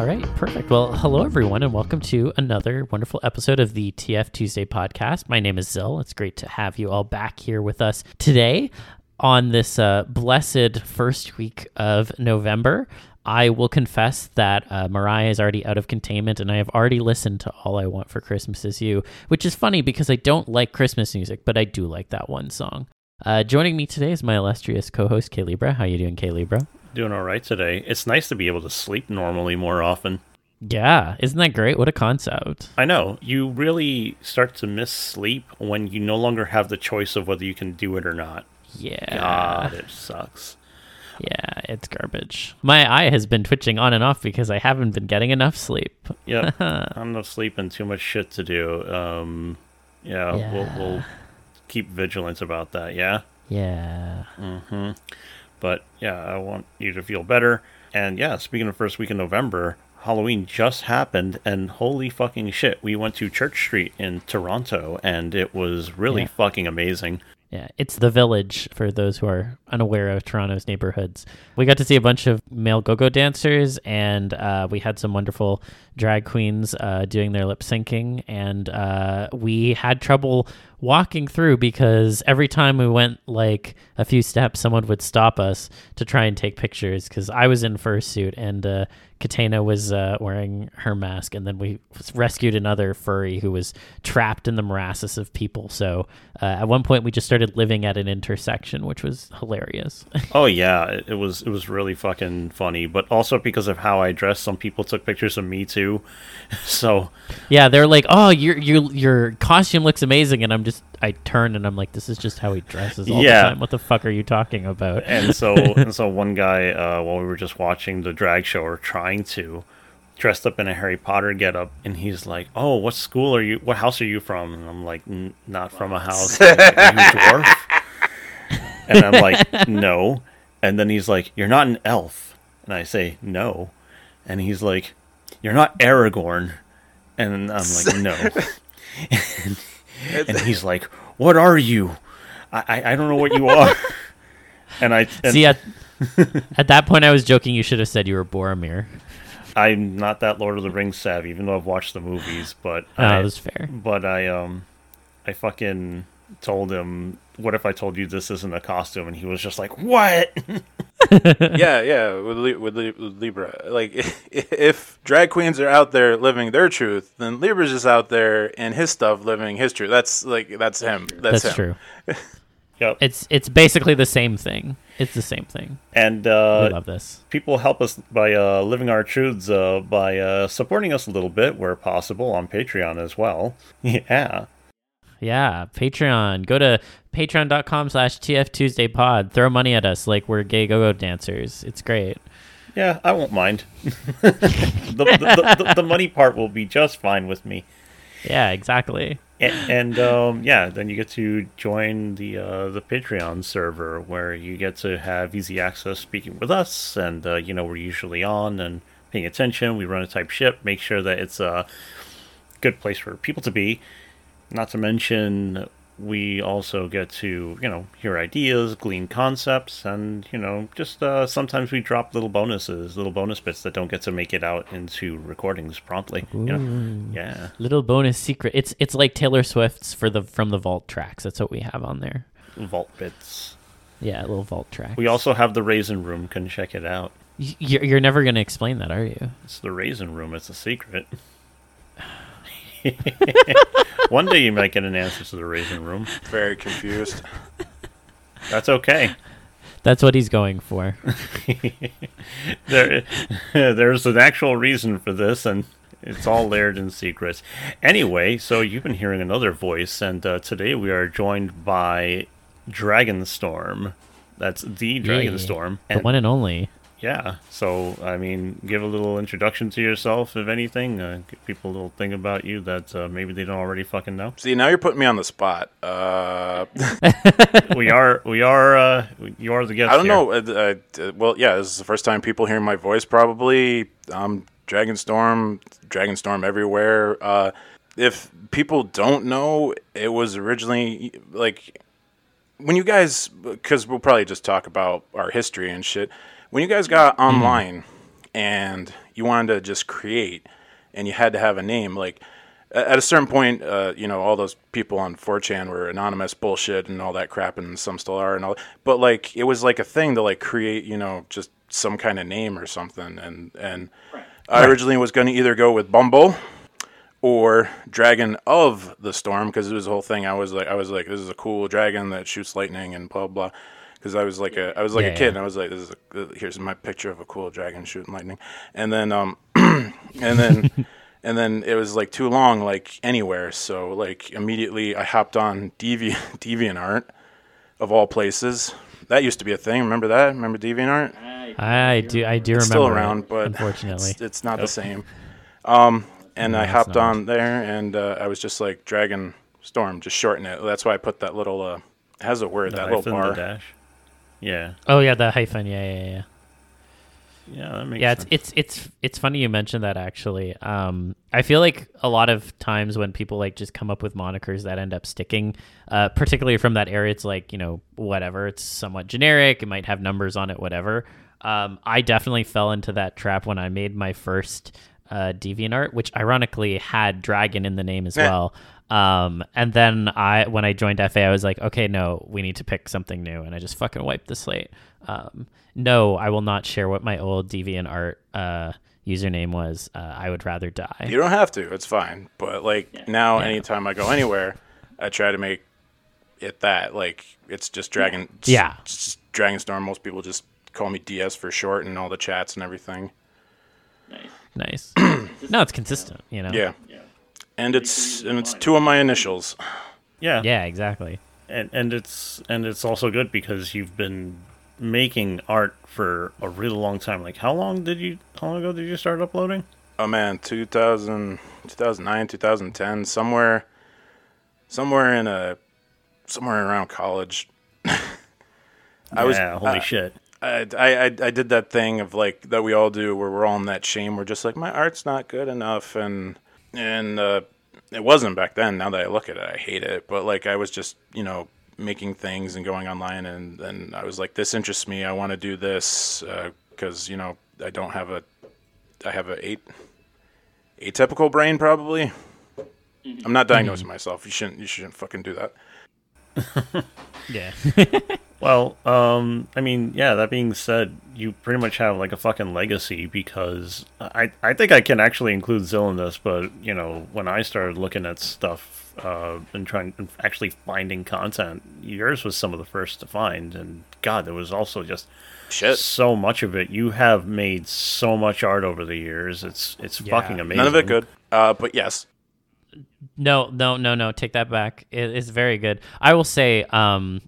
All right, perfect. Well, hello everyone, and welcome to another wonderful episode of the TF Tuesday podcast. My name is Zil. It's great to have you all back here with us today on this uh, blessed first week of November. I will confess that uh, Mariah is already out of containment, and I have already listened to "All I Want for Christmas Is You," which is funny because I don't like Christmas music, but I do like that one song. Uh, joining me today is my illustrious co-host Libra. How are you doing, Libra? Doing all right today. It's nice to be able to sleep normally more often. Yeah, isn't that great? What a concept. I know. You really start to miss sleep when you no longer have the choice of whether you can do it or not. Yeah. God, it sucks. Yeah, it's garbage. My eye has been twitching on and off because I haven't been getting enough sleep. Yep. Not enough sleep and too much shit to do. Um, yeah, Yeah. We'll, we'll keep vigilant about that. Yeah. Yeah. Mm-hmm. But yeah, I want you to feel better. And yeah, speaking of first week in November, Halloween just happened, and holy fucking shit, we went to Church Street in Toronto, and it was really Yeah. fucking amazing. Yeah, it's the village for those who are unaware of Toronto's neighborhoods. We got to see a bunch of male go-go dancers, and uh, we had some wonderful drag queens uh, doing their lip syncing, and uh, we had trouble walking through because every time we went like a few steps, someone would stop us to try and take pictures. Because I was in fursuit and uh, Katana was uh, wearing her mask, and then we rescued another furry who was trapped in the morasses of people. So uh, at one point, we just started living at an intersection, which was hilarious. Oh yeah, it, it was it was really fucking funny, but also because of how I dressed, some people took pictures of me too. So yeah, they're like, "Oh, your your your costume looks amazing," and I'm just I turn and I'm like, "This is just how he dresses all Yeah. the time. What the fuck are you talking about?" and so and so one guy uh, while we were just watching the drag show or trying to dressed up in a harry potter getup and he's like oh what school are you what house are you from and i'm like "N- not from a house like, "Are you dwarf and i'm like no and then he's like you're not an elf and i say no and he's like you're not aragorn and i'm like no and, and he's like what are you I, I i don't know what you are and i and See, at, at that point, I was joking. You should have said you were Boromir. I'm not that Lord of the Rings savvy, even though I've watched the movies. But Oh, I, that was fair. but I um, I fucking told him, "What if I told you this isn't a costume?" And he was just like, "What?" yeah, yeah, with, Li- with, Li- with Libra. Like, if drag queens are out there living their truth, then Libra's just out there in his stuff living his truth. That's like that's him. That's, That's him. true. yep. It's it's basically the same thing. It's the same thing. And I uh, love this. people help us by uh, living our truths uh, by uh, supporting us a little bit where possible on Patreon as well. Yeah. Yeah, Patreon. Go to patreon.com slash TF Tuesday pod. Throw money at us like we're gay go-go dancers. It's great. Yeah, I won't mind. the, the, the, the money part will be just fine with me. Yeah, exactly. and, and um, yeah, then you get to join the uh, the Patreon server where you get to have easy access speaking with us, and uh, you know we're usually on and paying attention. We run a type ship, make sure that it's a good place for people to be. Not to mention, we also get to you know hear ideas, glean concepts, and you know just uh, sometimes we drop little bonuses, little bonus bits that don't get to make it out into recordings promptly. You know? Yeah. Little bonus secret. It's it's like Taylor Swift's for the from the vault tracks. That's what we have on there. Vault bits. Yeah, little vault track. We also have the Raisin Room. Can check it out. You're, you're never going to explain that, are you? It's the Raisin Room. It's a secret. One day you might get an answer to the Raisin Room. Very confused. That's okay. That's what he's going for. There, there's an actual reason for this, and it's all layered in secrets. Anyway, so you've been hearing another voice, and uh, today we are joined by Dragonstorm. That's the Dragonstorm. the And- one and only. Yeah. So, I mean, give a little introduction to yourself, if anything. Uh, give people a little thing about you that uh, maybe they don't already fucking know. See, now you're putting me on the spot. Uh, we are, we are, uh, you are the guest. I don't here. know. Uh, uh, well, yeah, this is the first time people hear my voice. Probably, um, Dragonstorm, Dragonstorm everywhere. Uh, if people don't know, it was originally like when you guys, because we'll probably just talk about our history and shit. When you guys got online and you wanted to just create, and you had to have a name. Like at a certain point, uh, you know, all those people on 4chan were anonymous bullshit and all that crap, and some still are, and all. But like, it was like a thing to like create, you know, just some kind of name or something. And and I originally was going to either go with Bumble or Dragon of the Storm because it was the whole thing. I was like, I was like, this is a cool dragon that shoots lightning and blah blah. Because I was like a, I was like Yeah, a kid, yeah. and I was like, this is a, here's my picture of a cool dragon shooting lightning, and then um, and then and then it was like too long, like anywhere. So like immediately I hopped on Devi DeviantArt, of all places. That used to be a thing. Remember that? Remember DeviantArt? I do. I do It's remember. still it, around, but unfortunately, it's, it's not the same. Um, and I hopped on there, and uh, I was just like Dragon Storm, just shorten it. That's why I put that little. Uh, it has a word, The that little bar. The dash. Yeah, oh yeah, the hyphen. Yeah, yeah, yeah. yeah, that makes Yeah, it's sense. it's it's it's funny you mentioned that actually. Um, I feel like a lot of times when people like just come up with monikers that end up sticking, uh, particularly from that area, it's like you know whatever. It's somewhat generic. It might have numbers on it, whatever. Um, I definitely fell into that trap when I made my first uh, DeviantArt, which ironically had dragon in the name as well. Um, and then I, when I joined FA, I was like, okay, no, we need to pick something new, and I just fucking wiped the slate. Um, no, I will not share what my old DeviantArt uh, username was. Uh, I would rather die. You don't have to. It's fine. But like now, anytime I go anywhere, I try to make it that. Like it's just Dragon. Yeah. It's just Dragon Storm. Most people just call me DS for short, and all the chats and everything. Nice. no, it's consistent. You know. Yeah. And it's and it's two of my initials. yeah, Yeah. Exactly. and and it's and it's also good because you've been making art for a really long time. Like, how long did you? How long ago did you start uploading? Oh man, 2000, 2009, 2010, somewhere, somewhere in a, somewhere around college. I was, holy uh, shit. I, I, I I did that thing of like that we all do, where we're all in that shame. We're just like, my art's not good enough, and and uh, it wasn't back then. Now that I look at it, I hate it. But like, I was just, you know, making things and going online, and and I was like, this interests me. I want to do this uh, because you know I don't have a, I have a eight, atypical brain probably. Mm-hmm. I'm not diagnosing mm-hmm. myself. You shouldn't. You shouldn't fucking do that. Yeah. Well, um, I mean, yeah. That being said, you pretty much have like a fucking legacy because I, I think I can actually include Zil in this, but you know, when I started looking at stuff uh, and trying and actually finding content, yours was some of the first to find, and God, there was also just Shit. so much of it. You have made so much art over the years. It's it's Yeah. fucking amazing. None of it good. Uh, but yes, No, no, no, no. Take that back. It, it's very good. I will say, um,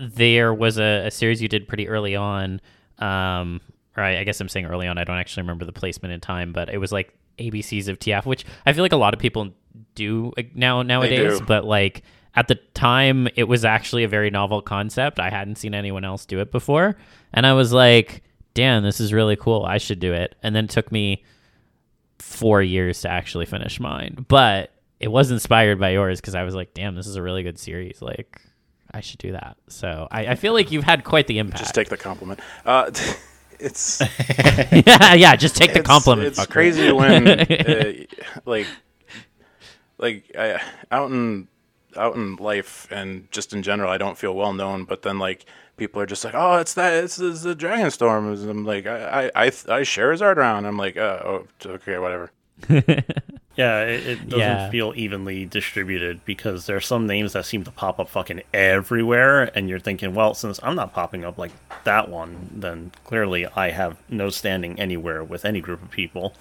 there was a, a series you did pretty early on. Um, or I, guess I'm saying early on. I don't actually remember the placement in time, but it was like ABCs of TF, which I feel like a lot of people do now nowadays. do. But like at the time, it was actually a very novel concept. I hadn't seen anyone else do it before, and I was like, "Damn, this is really cool. I should do it." And then it took me four years to actually finish mine. But it was inspired by yours because I was like, damn, this is a really good series. Like, I should do that. So I, I feel like you've had quite the impact. just take the compliment. Uh, it's yeah, yeah, just take the it's- compliment. It's fucker. crazy when, uh, like, like I, out in out in life and just in general, I don't feel well known. But then like people are just like, oh, it's that, it's, it's the Dragon Storm. And I'm like, I, I, I, I share his art around. I'm like, oh, okay, whatever. Yeah, it, it doesn't Yeah. feel evenly distributed because there are some names that seem to pop up fucking everywhere, and you're thinking, well, since I'm not popping up like that one, then clearly I have no standing anywhere with any group of people.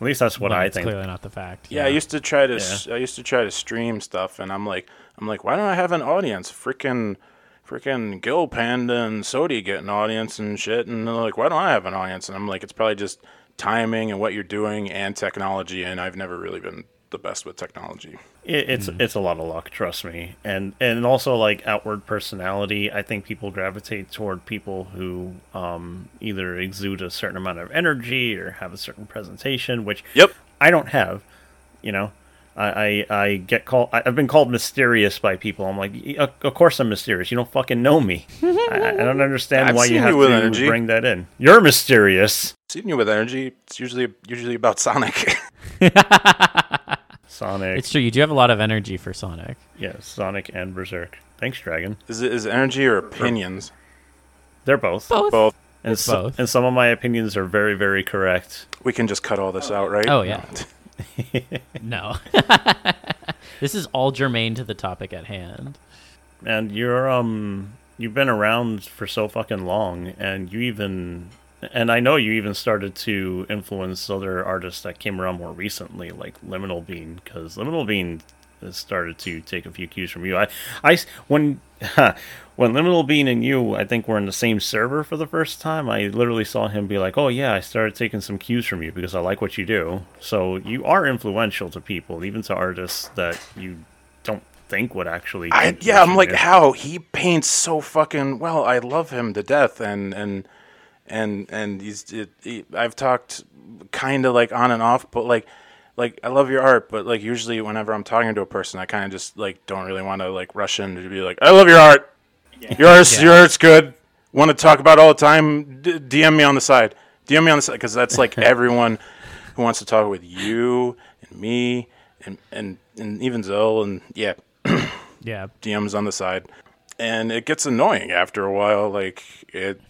At least that's what When I it's think. clearly not the fact. Yeah, I used to try to s I used to try to stream stuff, and I'm like, I'm like, why don't I have an audience? Freaking, freaking Gil Panda and Sodi get an audience and shit, and they're like, why don't I have an audience? And I'm like, it's probably just timing and what you're doing and technology, and I've never really been the best with technology. It, it's it's a lot of luck, trust me, and and also like outward personality. I think people gravitate toward people who um, either exude a certain amount of energy or have a certain presentation, which Yep. I don't have. You know, I I, I get called. I- I've been called mysterious by people. I'm like, of of course I'm mysterious. You don't fucking know me. I, I don't understand I've why you you have with to energy. bring that in. You're mysterious. Seeing you with energy, it's usually usually about Sonic. Sonic. It's true. You do have a lot of energy for Sonic. yeah, Sonic and Berserk. Thanks, Dragon. is it is it energy or opinions? They're both. Both. Both. And, It's so- both. and some of my opinions are very, very correct. We can just cut all this out, right? Oh yeah. no. this is all germane to the topic at hand. And you're um you've been around for so fucking long and you even and I know you even started to influence other artists that came around more recently like Liminal Bean cuz Liminal Bean started to take a few cues from you. I, I when when Liminal Bean and you I think were in the same server for the first time, I literally saw him be like, "Oh yeah, I started taking some cues from you because I like what you do." So you are influential to people, even to artists that you don't think would actually I, yeah, I'm like, do. how he paints so fucking well. I love him to death, and and and and he's. It, he, I've talked kind of like on and off, but like, like I love your art, but like usually whenever I'm talking to a person, I kind of just like don't really want to like rush in to be like, I love your art. Your art's your art's good. Want to talk about all the time? D- DM me on the side. DM me on the side because that's like everyone who wants to talk with you and me and and and even Zoe and yeah, Yeah. DMs on the side, and it gets annoying after a while. Like it,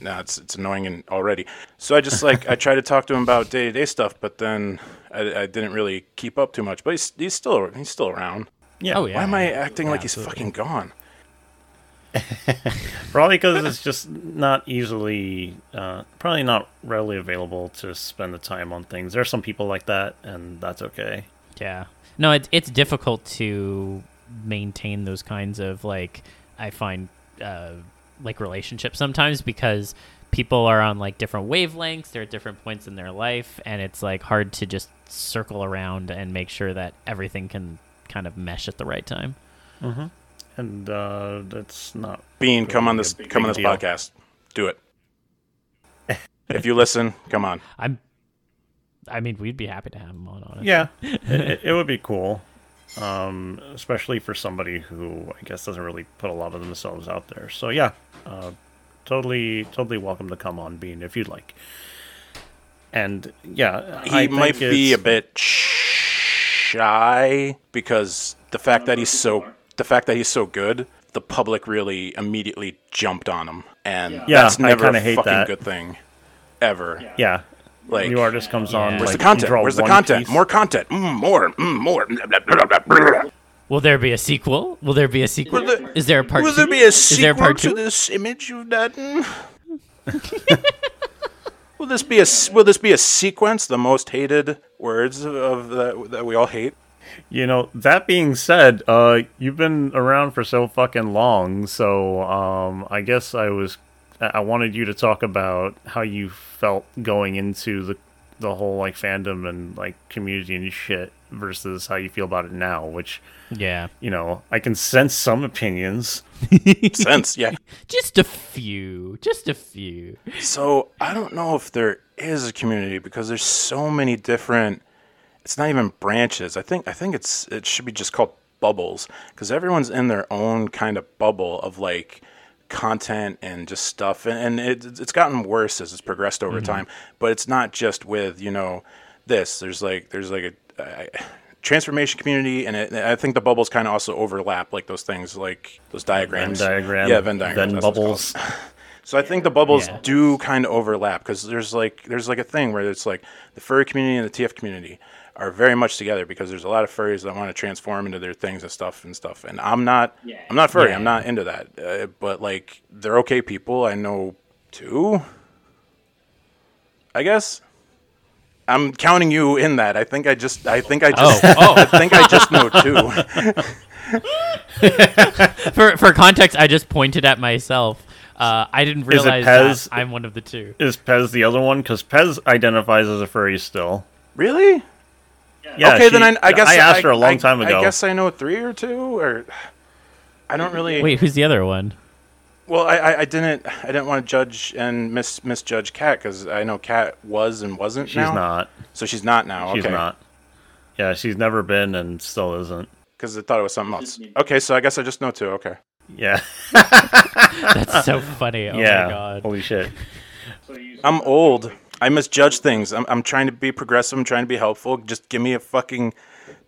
nah, it's it's annoying and already. So I just like I try to talk to him about day to day stuff, but then I, I didn't really keep up too much. But he's he's still he's still around. Yeah, Oh yeah. Why am I acting Yeah, like he's absolutely. fucking gone? Probably because it's just not easily, uh, probably not readily available to spend the time on things. There are some people like that, and that's okay. Yeah. No, it's it's difficult to maintain those kinds of like I find uh, like relationships sometimes because people are on like different wavelengths. They're at different points in their life, and it's like hard to just circle around and make sure that everything can kind of mesh at the right time. And uh, that's not. Bean, come on this come on this deal. podcast. Do it. if you listen, come on. I'm. I mean, we'd be happy to have him on. Honestly. Yeah, it, it would be cool, um, especially for somebody who I guess doesn't really put a lot of themselves out there. So yeah, uh, totally, totally welcome to come on, Bean, if you'd like. And yeah, He I might think be a bit shy because the fact that he's so the fact that he's so good, the public really immediately jumped on him, and Yeah, that's I never kinda a hate fucking that. good thing, ever. Yeah, Like, new artist comes on. Where's like, the content? Where's the one content? piece. More content. Mm, more. Mm, more. Will there be a sequel? Will there be a sequel? Will there- Is there a part Will two? there be a Is there a sequel part to two? this image you've done? will this be a s- Will this be a sequence? The most hated words of, of that that we all hate. You know, that being said, uh, you've been around for so fucking long, so um, I guess I was, I I wanted you to talk about how you felt going into the, the whole like fandom and like community and shit versus how you feel about it now. Which, Yeah. you know, I can sense some opinions. Sense, yeah. Just a few. Just a few. So I don't know if there is a community because there's so many different. It's not even branches. I think I think it's it should be just called bubbles because everyone's in their own kind of bubble of like content and just stuff and, and it, it's gotten worse as it's progressed over mm-hmm. time but it's not just with you know this there's like there's like a, a transformation community and it, i think the bubbles kind of also overlap like those things like those diagrams. Venn diagrams diagram, yeah venn diagrams Venn that's what it's bubbles. So I think the bubbles Yeah. do kind of overlap because there's like there's like a thing where it's like the furry community and the TF community are very much together because there's a lot of furries that want to transform into their things and stuff and stuff. And I'm not I'm not furry. I'm not into that. Uh, but like they're okay people. I know two. I guess. I'm counting you in that. I think I just I think I just Oh, oh. I think I just know two. For for context, I just pointed at myself. Uh, I didn't realize Pez? that I'm one of the two. Is Pez the other one? Because Pez identifies as a furry still. really? Yeah, okay, she- then I, I guess I asked her a long I- time ago. I guess I know three or two, or I don't really. Wait, who's the other one? Well, I, I, I didn't I didn't want to judge and mis misjudge Kat because I know Kat was and wasn't. she's now. not. So she's not now. She's okay. not. Yeah, she's never been and still isn't. Because I thought it was something else. Okay, so I guess I just know too. Okay. Yeah. That's so funny. Oh yeah. my god. Holy shit. I'm old. I misjudge things. I'm, I'm trying to be progressive. I'm trying to be helpful. Just give me a fucking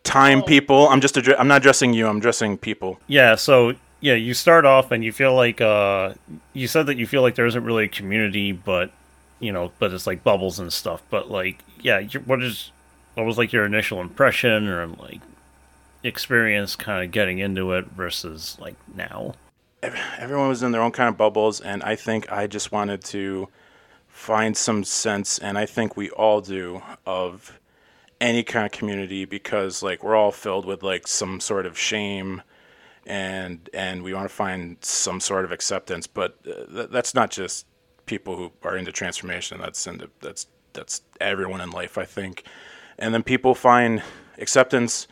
time, people. I'm just addre- I'm not addressing you. I'm addressing people. Yeah, so yeah, you start off and you feel like uh you said that you feel like there isn't really a community, but you know, but it's like bubbles and stuff. But like, yeah, what is what was like your initial impression or like experience kind of getting into it versus like now? everyone was in their own kind of bubbles and i think i just wanted to find some sense and i think we all do of any kind of community because like we're all filled with like some sort of shame and and we want to find some sort of acceptance but uh, th- that's not just people who are into transformation that's into that's that's everyone in life i think and then people find acceptance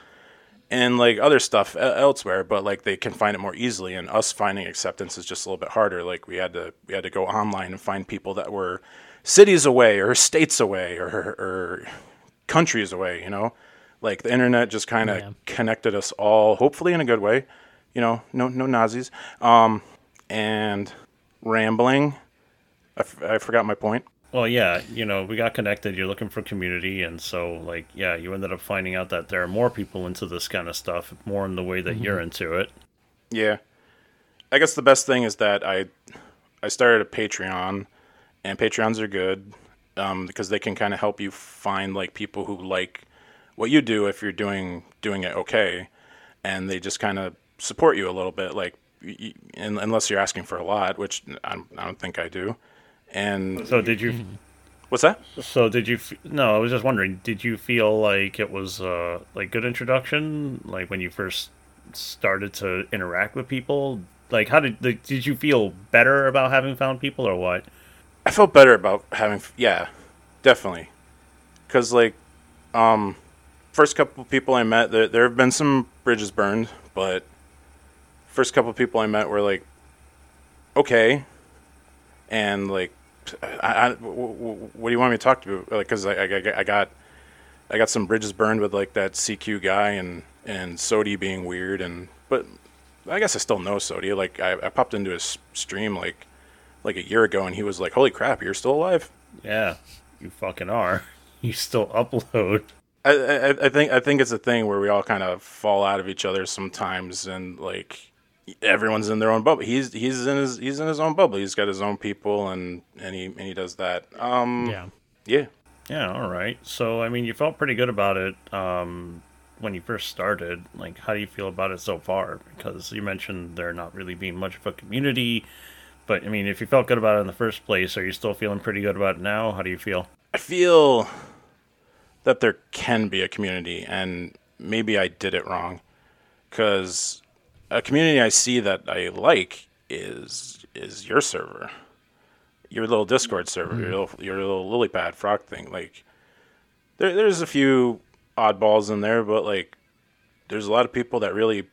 and like other stuff elsewhere but like they can find it more easily and us finding acceptance is just a little bit harder like we had to we had to go online and find people that were cities away or states away or or countries away you know like the internet just kind of Yeah. connected us all hopefully in a good way you know no no nazis um and rambling I, f- I forgot my point Well, yeah, you know, we got connected. You're looking for community, and so like, yeah, you ended up finding out that there are more people into this kind of stuff, more in the way that you're into it. Yeah. I guess the best thing is that I I started a Patreon and Patreons are good um, because they can kind of help you find like people who like what you do if you're doing doing it okay and they just kind of support you a little bit like y- y- unless you're asking for a lot which I don't, I don't think I do and So did you? what's that So did you? No, I was just wondering. Did you feel like it was uh like good introduction? Like when you first started to interact with people? Like how did like, did you feel better about having found people or what? I felt better about having, yeah, definitely, because like, um, first couple people I met, there there have been some bridges burned, but first couple people I met were like, okay, and like, I, I w- w- what do you want me to talk to? Like, because I, I, I got, I got some bridges burned with like that CQ guy and and Sodi being weird and but I guess I still know Sodi. Like I, I popped into his stream like like a year ago and he was like, "Holy crap, you're still alive." Yeah, you fucking are. You still upload. I, I I think I think it's a thing where we all kind of fall out of each other sometimes and like everyone's in their own bubble. He's he's in his he's in his own bubble. He's got his own people and and he and he does that. Um Yeah. yeah. Yeah, all right. So I mean, you felt pretty good about it um, when you first started. Like, how do you feel about it so far? Because you mentioned there not really being much of a community. But I mean, if you felt good about it in the first place, are you still feeling pretty good about it now? How do you feel? I feel that there can be a community, and maybe I did it wrong. Because a community I see that I like is is your server, your little Discord server, your little your little lily pad frog thing. Like, there there's a few oddballs in there, but like, there's a lot of people that really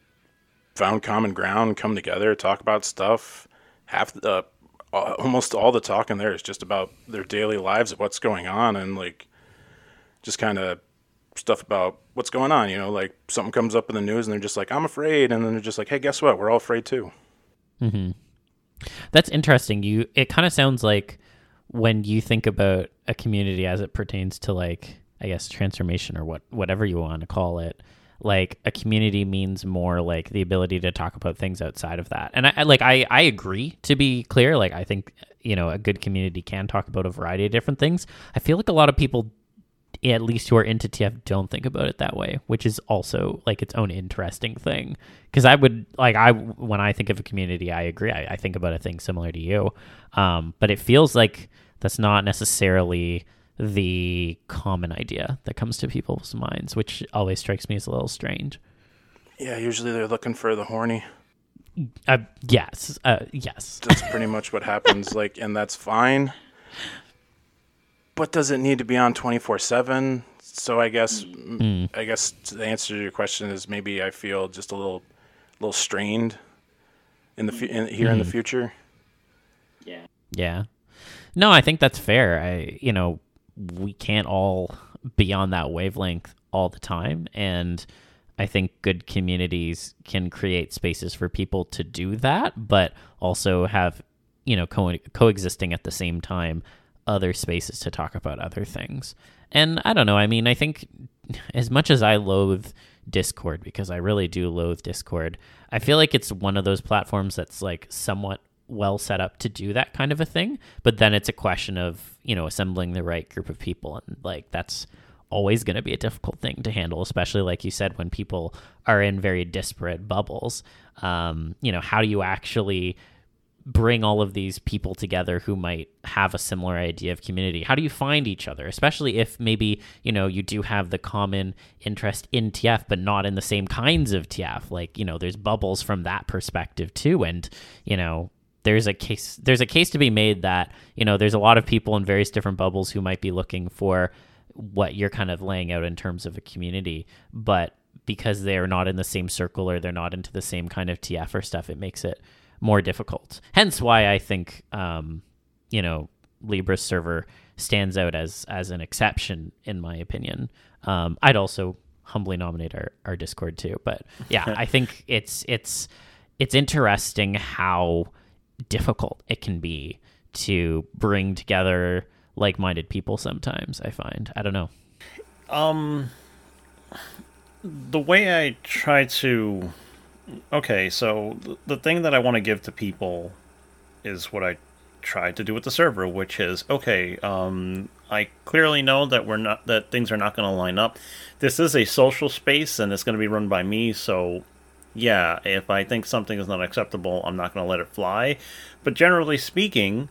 found common ground, come together, talk about stuff. Half the uh, almost all the talk in there is just about their daily lives of what's going on and like just kind of stuff about what's going on you know like something comes up in the news and they're just like i'm afraid and then they're just like hey guess what we're all afraid too mm-hmm. That's interesting. You it kind of sounds like when you think about a community as it pertains to like I guess transformation or what whatever you want to call it. Like a community means more like the ability to talk about things outside of that. And I, I like I I agree to be clear. Like I think you know a good community can talk about a variety of different things. I feel like a lot of people at least who are into TF don't think about it that way, which is also like its own interesting thing. Because I would like I when I think of a community, I agree. I, I think about a thing similar to you, um, but it feels like that's not necessarily the common idea that comes to people's minds, which always strikes me as a little strange. yeah usually they're looking for the horny Uh, yes, uh, yes. that's pretty much what happens like and that's fine but does it need to be on 24/7 so i guess mm, i guess the answer to your question is maybe i feel just a little little strained in the fu- in, here in the future Yeah. Yeah. No, I think that's fair. I, you know, we can't all be on that wavelength all the time. And I think good communities can create spaces for people to do that, but also have, you know, co- coexisting at the same time other spaces to talk about other things. And I don't know. I mean, I think as much as I loathe Discord because I really do loathe Discord, I feel like it's one of those platforms that's like somewhat well set up to do that kind of a thing. But then it's a question of, you know, assembling the right group of people. And like that's always going to be a difficult thing to handle, especially like you said, when people are in very disparate bubbles. Um, you know, how do you actually bring all of these people together who might have a similar idea of community? How do you find each other especially if maybe you know you do have the common interest in tf but not in the same kinds of tf like you know there's bubbles from that perspective too and you know there's a case there's a case to be made that you know there's a lot of people in various different bubbles who might be looking for what you're kind of laying out in terms of a community but because they're not in the same circle or they're not into the same kind of tf or stuff it makes it more difficult. Hence why I think um, you know Libra's server stands out as as an exception in my opinion. Um, I'd also humbly nominate our, our Discord too, but yeah, I think it's it's it's interesting how difficult it can be to bring together like-minded people sometimes i find i don't know um the way i try to okay, so the thing that I want to give to people is what I tried to do with the server, which is okay. Um, I clearly know that we're not that things are not going to line up. This is a social space, and it's going to be run by me. So, yeah, if I think something is not acceptable, I'm not going to let it fly. But generally speaking,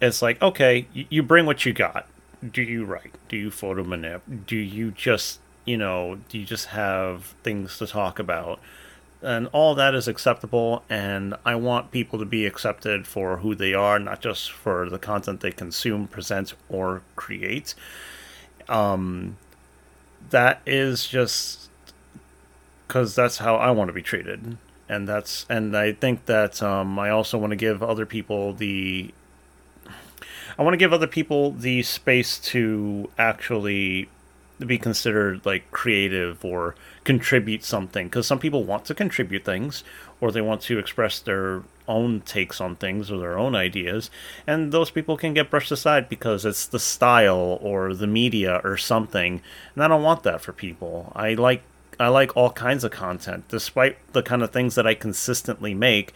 it's like okay, you bring what you got. Do you write? Do you photo manip? Do you just you know? Do you just have things to talk about? And all that is acceptable and i want people to be accepted for who they are not just for the content they consume present or create. Um that is just because that's how i want to be treated. And that's and i think that um, i also want to give other people the i want to give other people the space to actually be considered like creative or contribute something because some people want to contribute things or they want to express their own takes on things or their own ideas and those people can get brushed aside because it's the style or the media or something and I don't want that for people. I like I like all kinds of content despite the kind of things that I consistently make.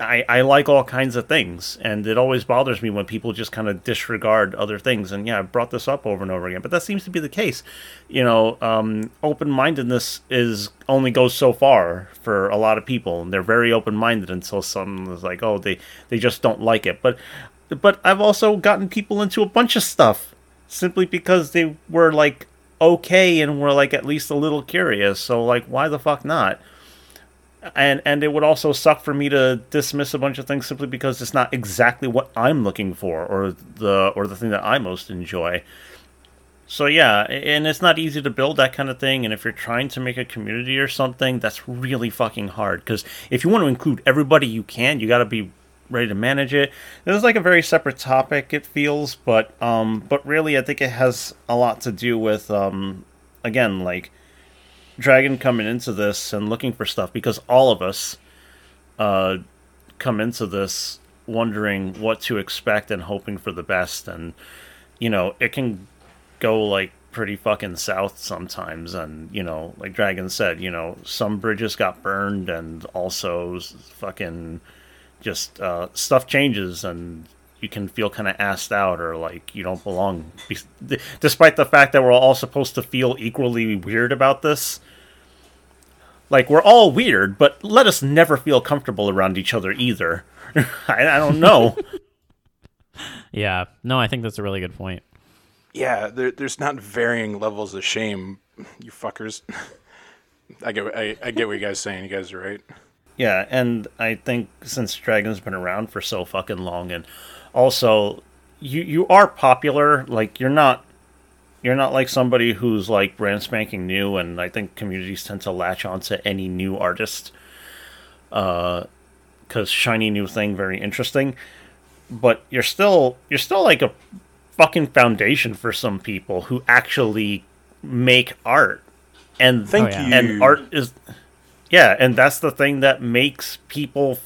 I, I like all kinds of things, and it always bothers me when people just kind of disregard other things. And yeah, I brought this up over and over again, but that seems to be the case. You know, um, open mindedness is only goes so far for a lot of people, and they're very open minded until someone is like, oh, they they just don't like it. But but I've also gotten people into a bunch of stuff simply because they were like okay and were like at least a little curious. So like, why the fuck not? And and it would also suck for me to dismiss a bunch of things simply because it's not exactly what I'm looking for or the or the thing that I most enjoy. So yeah, and it's not easy to build that kind of thing and if you're trying to make a community or something, that's really fucking hard cuz if you want to include everybody you can, you got to be ready to manage it. This is like a very separate topic it feels, but um but really I think it has a lot to do with um again like Dragon coming into this and looking for stuff because all of us uh, come into this wondering what to expect and hoping for the best. And, you know, it can go like pretty fucking south sometimes. And, you know, like Dragon said, you know, some bridges got burned and also fucking just uh, stuff changes and you can feel kind of assed out or like you don't belong despite the fact that we're all supposed to feel equally weird about this like we're all weird, but let us never feel comfortable around each other either. I, I, don't know. yeah, no, I think that's a really good point. Yeah, there, there's not varying levels of shame, you fuckers. I get, I, I get what you guys saying. You guys are right. Yeah, and I think since Dragon's been around for so fucking long, and also you you are popular. Like you're not you're not like somebody who's like brand spanking new, and I think communities tend to latch onto any new artist, because uh, shiny new thing very interesting. But you're still you're still like a fucking foundation for some people who actually make art, and thank oh, yeah. you. And art is, yeah, and that's the thing that makes people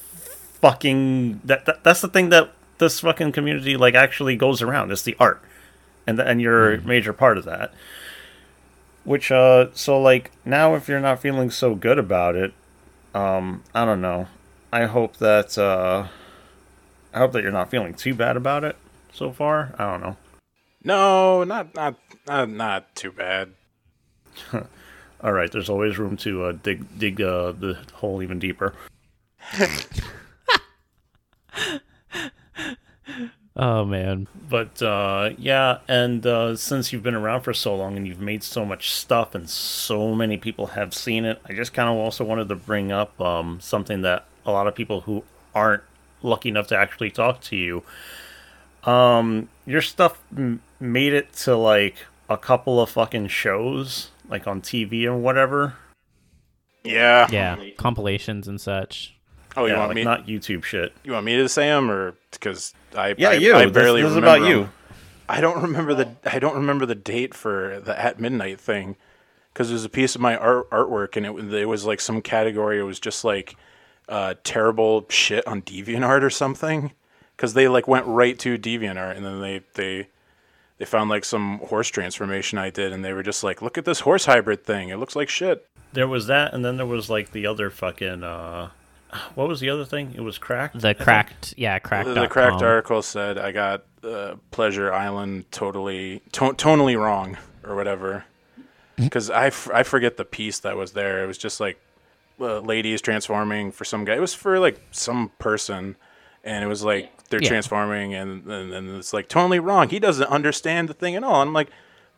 fucking that, that that's the thing that this fucking community like actually goes around. It's the art, and and you're a major part of that. Which uh, so like now if you're not feeling so good about it, um, I don't know. I hope that uh, I hope that you're not feeling too bad about it so far. I don't know. No, not not not, not too bad. All right, there's always room to uh, dig dig uh, the hole even deeper. Oh man. But uh, yeah, and uh, since you've been around for so long and you've made so much stuff and so many people have seen it, I just kind of also wanted to bring up um, something that a lot of people who aren't lucky enough to actually talk to you, um, your stuff m- made it to like a couple of fucking shows, like on TV and whatever. Yeah. Yeah, compilations and such. Oh, you yeah, want like me? not YouTube shit. You want me to say them, or because I Yeah, I, you. I barely this is remember about you. I don't remember the I don't remember the date for the at midnight thing because it was a piece of my art artwork and it was it was like some category. It was just like uh, terrible shit on DeviantArt or something because they like went right to DeviantArt and then they they they found like some horse transformation I did and they were just like, look at this horse hybrid thing. It looks like shit. There was that, and then there was like the other fucking. Uh, what was the other thing? It was cracked. I The think. cracked, yeah, cracked. The cracked article said I got uh, Pleasure Island totally to- tonally wrong or whatever. Because I, f- I forget the piece that was there. It was just like uh, ladies transforming for some guy. It was for like some person, and it was like they're Yeah. transforming, and, and and it's like totally wrong. He doesn't understand the thing at all. And I'm like,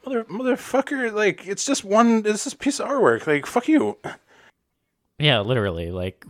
mother motherfucker, like it's just one. It's this piece of artwork. Like fuck you. Yeah, literally. Like,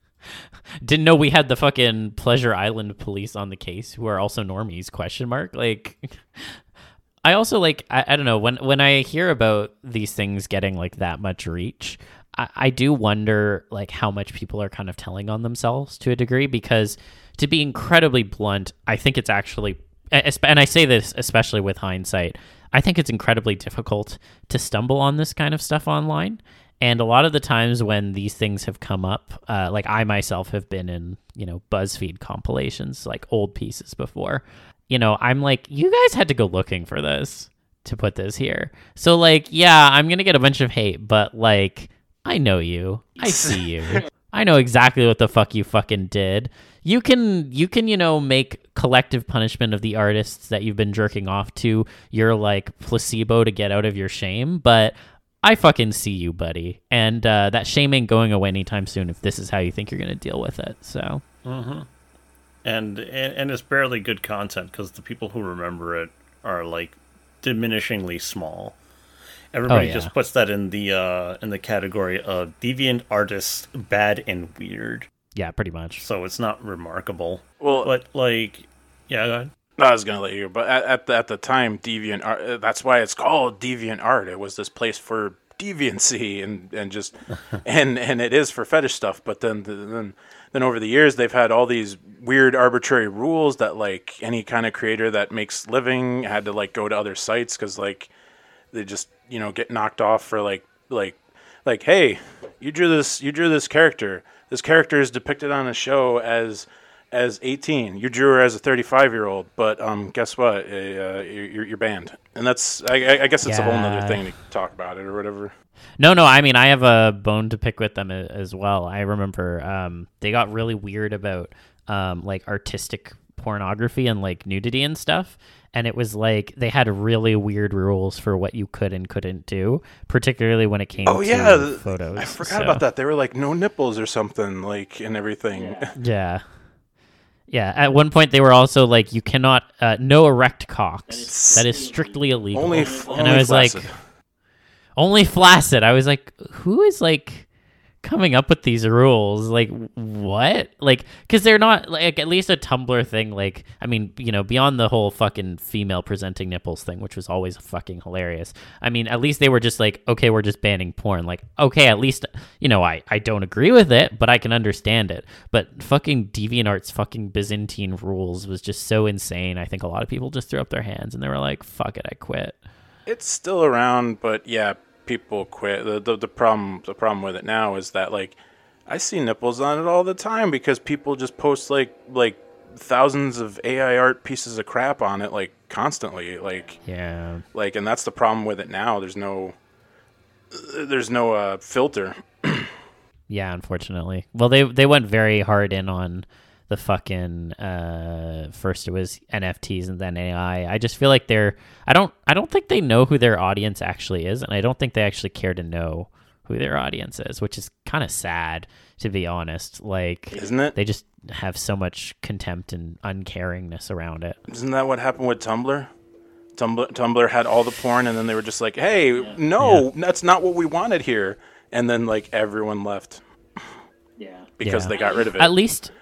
didn't know we had the fucking Pleasure Island police on the case, who are also normies? Question mark. Like, I also like. I, I don't know when when I hear about these things getting like that much reach. I, I do wonder like how much people are kind of telling on themselves to a degree because to be incredibly blunt, I think it's actually and I say this especially with hindsight, I think it's incredibly difficult to stumble on this kind of stuff online. And a lot of the times when these things have come up, uh, like I myself have been in, you know, BuzzFeed compilations, like old pieces before. You know, I'm like, you guys had to go looking for this to put this here. So, like, yeah, I'm going to get a bunch of hate, but like, I know you. I see you. I know exactly what the fuck you fucking did. You can you can, you know, make collective punishment of the artists that you've been jerking off to your like placebo to get out of your shame, but I fucking see you, buddy. And uh, that shame ain't going away anytime soon if this is how you think you're gonna deal with it. So and and, and it's barely good content because the people who remember it are like diminishingly small. Everybody Oh, yeah. just puts that in the uh, in the category of deviant artists, bad and weird. yeah, pretty much. So it's not remarkable. Well, But like, yeah, I was gonna let you, but at, at the at the time, deviant art. uh, That's why it's called deviant art. It was this place for deviancy and and just and and it is for fetish stuff. But then then then over the years, they've had all these weird arbitrary rules that like any kind of creator that makes living had to like go to other sites because like they just you know get knocked off for like like like hey you drew this you drew this character this character is depicted on a show as as 18 you drew her as a 35 year old but um guess what uh, you're, you're banned and that's I, I- guess it's a whole nother Yeah. thing to talk about it or whatever No, no. I mean, I have a bone to pick with them as well. I remember um, they got really weird about um, like artistic pornography and like nudity and stuff. And it was like they had really weird rules for what you could and couldn't do, particularly when it came oh to yeah photos. i forgot So, about that they were like no nipples or something like and everything Yeah. Yeah. Yeah, at one point, they were also like, you cannot, uh, no erect cocks. That is strictly illegal. only f- and only I was flaccid. like, only flaccid. I was like, who is like coming up with these rules? Like, what? Like, because they're not like at least a Tumblr thing. Like, I mean, you know, beyond the whole fucking female presenting nipples thing, which was always fucking hilarious. I mean, at least they were just like, okay, we're just banning porn. Like, okay, at least you know, I I don't agree with it, but I can understand it. But fucking DeviantArt's fucking Byzantine rules was just so insane. I think a lot of people just threw up their hands and they were like, fuck it, I quit. it's still around, but yeah, people quit. The, the the problem the problem with it now is that like I see nipples on it all the time because people just post like like thousands of AI art pieces of crap on it like constantly like Yeah. like and that's the problem with it now there's no there's no uh, filter Yeah, unfortunately. Well, they they went very hard in on the fucking uh first it was NFTs and then AI. I just feel like they're I don't I don't think they know who their audience actually is and I don't think they actually care to know who their audience is, which is kind of sad to be honest. Like isn't it they just have so much contempt and uncaringness around it. isn't that what happened with Tumblr Tumblr Tumblr had all the porn and then they were just like hey no that's not what we wanted here and then like everyone left Yeah. because Yeah. they got rid of it At least,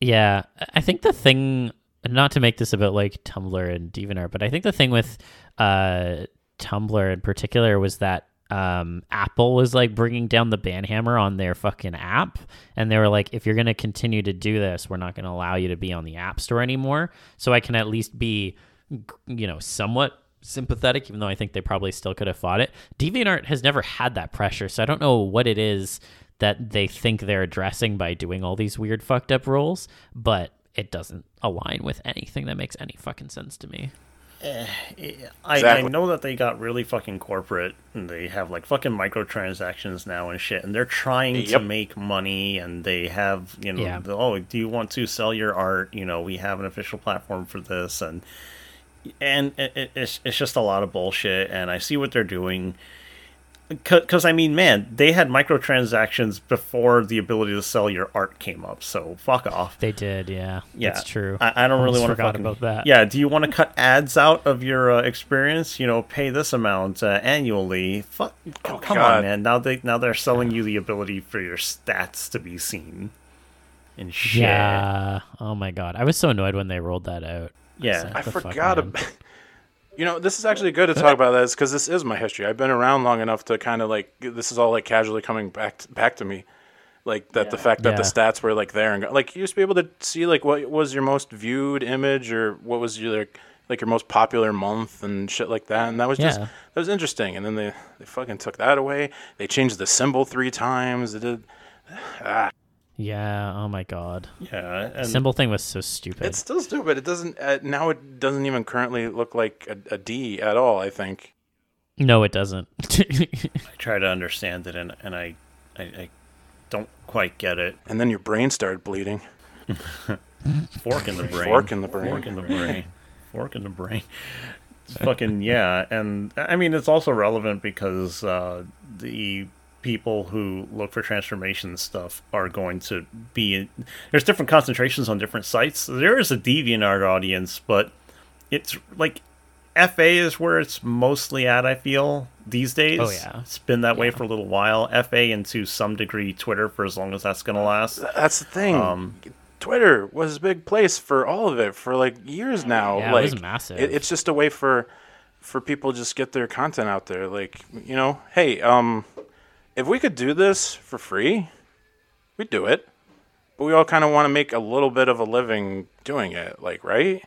yeah. I think the thing, not to make this about like Tumblr and DeviantArt, but I think the thing with uh, Tumblr in particular was that um, Apple was like bringing down the ban hammer on their fucking app, and they were like, if you're gonna continue to do this, we're not gonna allow you to be on the App Store anymore. So I can at least be, you know, somewhat sympathetic, even though I think they probably still could have fought it. DeviantArt has never had that pressure, so I don't know what it is that they think they're addressing by doing all these weird fucked up rules, but it doesn't align with anything that makes any fucking sense to me. Eh, I, I Exactly. know that they got really fucking corporate and they have like fucking microtransactions now and shit and they're trying to make money and they have you know Yeah. the, oh do you want to sell your art you know we have an official platform for this and and it, it- it's, it's just a lot of bullshit and I see what they're doing because I mean man they had microtransactions before the ability to sell your art came up so fuck off They did, yeah. yeah, That's true. I, I don't really want to forgot fucking, about that. Yeah, do you want to cut ads out of your uh, experience? You know, pay this amount uh, annually. Fuck, come on, man. Now they now they're selling you the ability for your stats to be seen. And shit. Yeah. Oh my god. I was so annoyed when they rolled that out. Yeah. I the fuck, forgot about. You know, this is actually good to talk about this because this is my history. I've been around long enough to kind of like this is all like casually coming back to, back to me, like that the fact that the stats were like there and go, like you used to be able to see like what was your most viewed image or what was your like, like your most popular month and shit like that, and that was just Yeah. that was interesting. And then they they fucking took that away. They changed the symbol three times. They did. Ah, Yeah. Oh my god. Yeah. And Symbol thing was so stupid. it's still stupid. It doesn't uh, now. It doesn't even currently look like a, a D at all. I think. no, it doesn't. I try to understand it, and and I, I, I don't quite get it. And then your brain started bleeding. Fork in the brain. Fork in the brain. Fork in the brain. Fork in the brain. It's fucking yeah, and I mean it's also relevant because uh, the people who look for transformation stuff are going to be. There's different concentrations on different sites. There is a DeviantArt audience, but it's like FA is where it's mostly at. I feel these days. Oh, yeah. it's been that way for a little while. FA and to some degree Twitter for as long as that's gonna last. That's the thing. Um, Twitter was a big place for all of it for like years now. Yeah, it was massive. it- it's just a way for for people just get their content out there. Like you know, hey, um, if we could do this for free, we'd do it. But we all kind of want to make a little bit of a living doing it. Like right,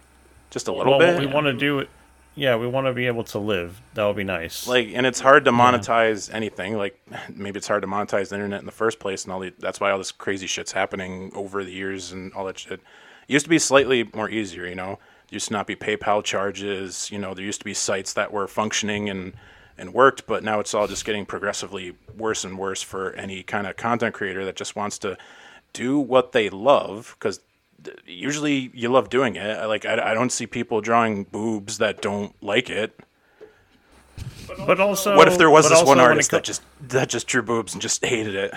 just a little well, bit. we want to do it. yeah we want to be able to live that would be nice like and it's hard to monetize anything like maybe it's hard to monetize the internet in the first place and all the, that's why all this crazy shit's happening over the years and all that shit it used to be slightly more easier you know there used to not be paypal charges you know there used to be sites that were functioning and and worked but now it's all just getting progressively worse and worse for any kind of content creator that just wants to do what they love because usually you love doing it I- like I, I don't see people drawing boobs that don't like it but also what if there was this one artist that just that just drew boobs and just hated it?